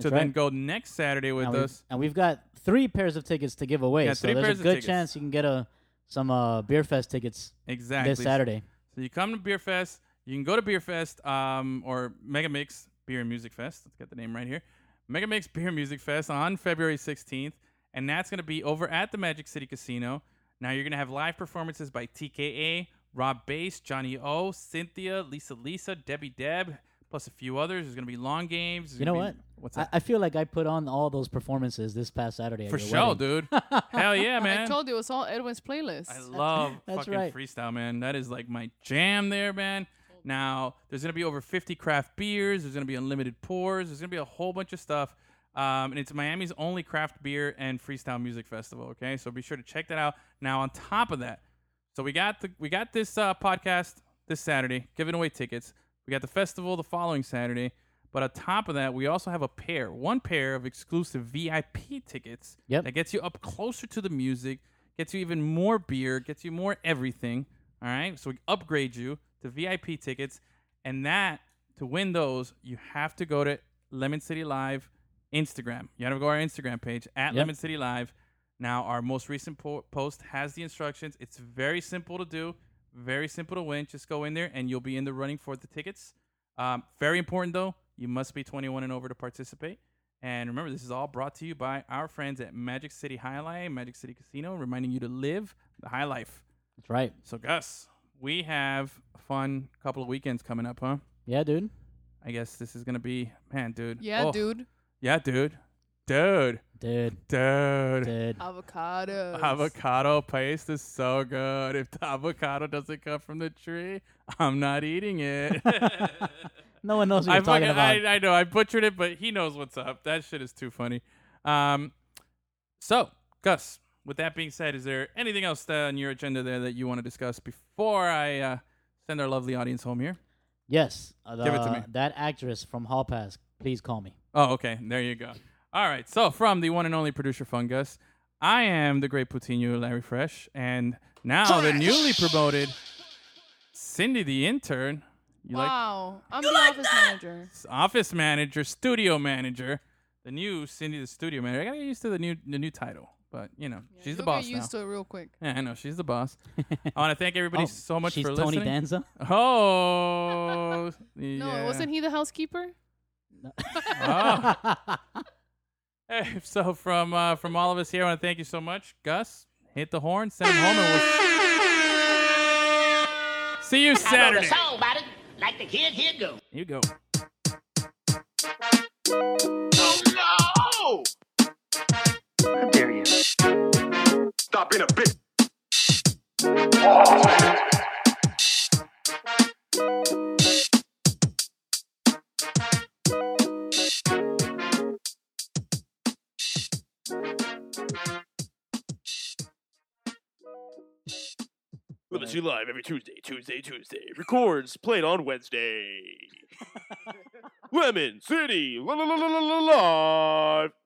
to That's then right. go next Saturday with and us. and we've got three pairs of tickets to give away. Yeah, so three there's pairs a of good tickets. chance you can get a some uh, beer fest tickets Exactly. this Saturday. So you come to Beer Fest. You can go to Beer Fest um, or Mega Mix Beer and Music Fest. Let's get the name right here. Mega Mix Beer Music Fest on February 16th. And that's going to be over at the Magic City Casino. Now you're going to have live performances by TKA, Rob Base, Johnny O, Cynthia, Lisa Lisa, Debbie Deb, plus a few others. There's going to be long games. There's You know gonna what? be- What's I, that? I feel like I put on all those performances this past Saturday. at For your sure, wedding. dude. Hell yeah, man. I told you it was all Edwin's playlist. I love That's fucking right. freestyle, man. That is like my jam there, man. Now, there's going to be over 50 craft beers. There's going to be unlimited pours. There's going to be a whole bunch of stuff. Um, and it's Miami's only craft beer and freestyle music festival, okay? So be sure to check that out. Now, on top of that, so we got the we got this uh, podcast this Saturday, giving away tickets. We got the festival the following Saturday. But on top of that, we also have a pair, one pair of exclusive VIP tickets Yep. that gets you up closer to the music, gets you even more beer, gets you more everything. All right. So we upgrade you to VIP tickets. And that, to win those, you have to go to Lemon City Live Instagram. You got to go to our Instagram page at Yep. Lemon City Live. Now, our most recent po- post has the instructions. It's very simple to do, very simple to win. Just go in there and you'll be in the running for the tickets. Um, very important, though, you must be 21 and over to participate. And remember, this is all brought to you by our friends at Magic City High Life, Magic City Casino, reminding you to live the high life. That's right. So, Gus, we have a fun couple of weekends coming up, huh? Yeah, dude. I guess this is going to be, man, dude. yeah, Oh, dude. Yeah, dude. Dude. Dude. Dude. Dude. Avocado. Avocado paste is so good. If the avocado doesn't come from the tree, I'm not eating it. No one knows what I, you're talking fucking- about. I, I know I butchered it, but he knows what's up. That shit is too funny. Um, so Gus, with that being said, is there anything else uh, on your agenda there that you want to discuss before I uh, send our lovely audience home here? yes. Uh, Give it to me. That actress from Hall Pass, please call me. Oh, okay. There you go. All right. So from the one and only producer Fungus, I am the great Putinho Larry Fresh, and now the newly promoted Cindy the intern. You like wow. I'm the office manager. office manager, studio manager, the new Cindy the studio manager. I gotta get used to the new the new title, but you know she's the You'll boss get now. used to it real quick. Yeah, I know she's the boss. I want to thank everybody Oh, so much She's for Tony listening. Danza. Oh, No, yeah. wasn't he the housekeeper? Oh. Hey, so from uh, from all of us here, I want to thank you so much, Gus. Hit the horn, send him home, and we'll see you I wrote a Saturday. song about it, like the kid here go. You go. Stop being a bitch. Lemon City Live every Tuesday, Tuesday, Tuesday. Records played on Wednesday. Lemon City la la la la la live.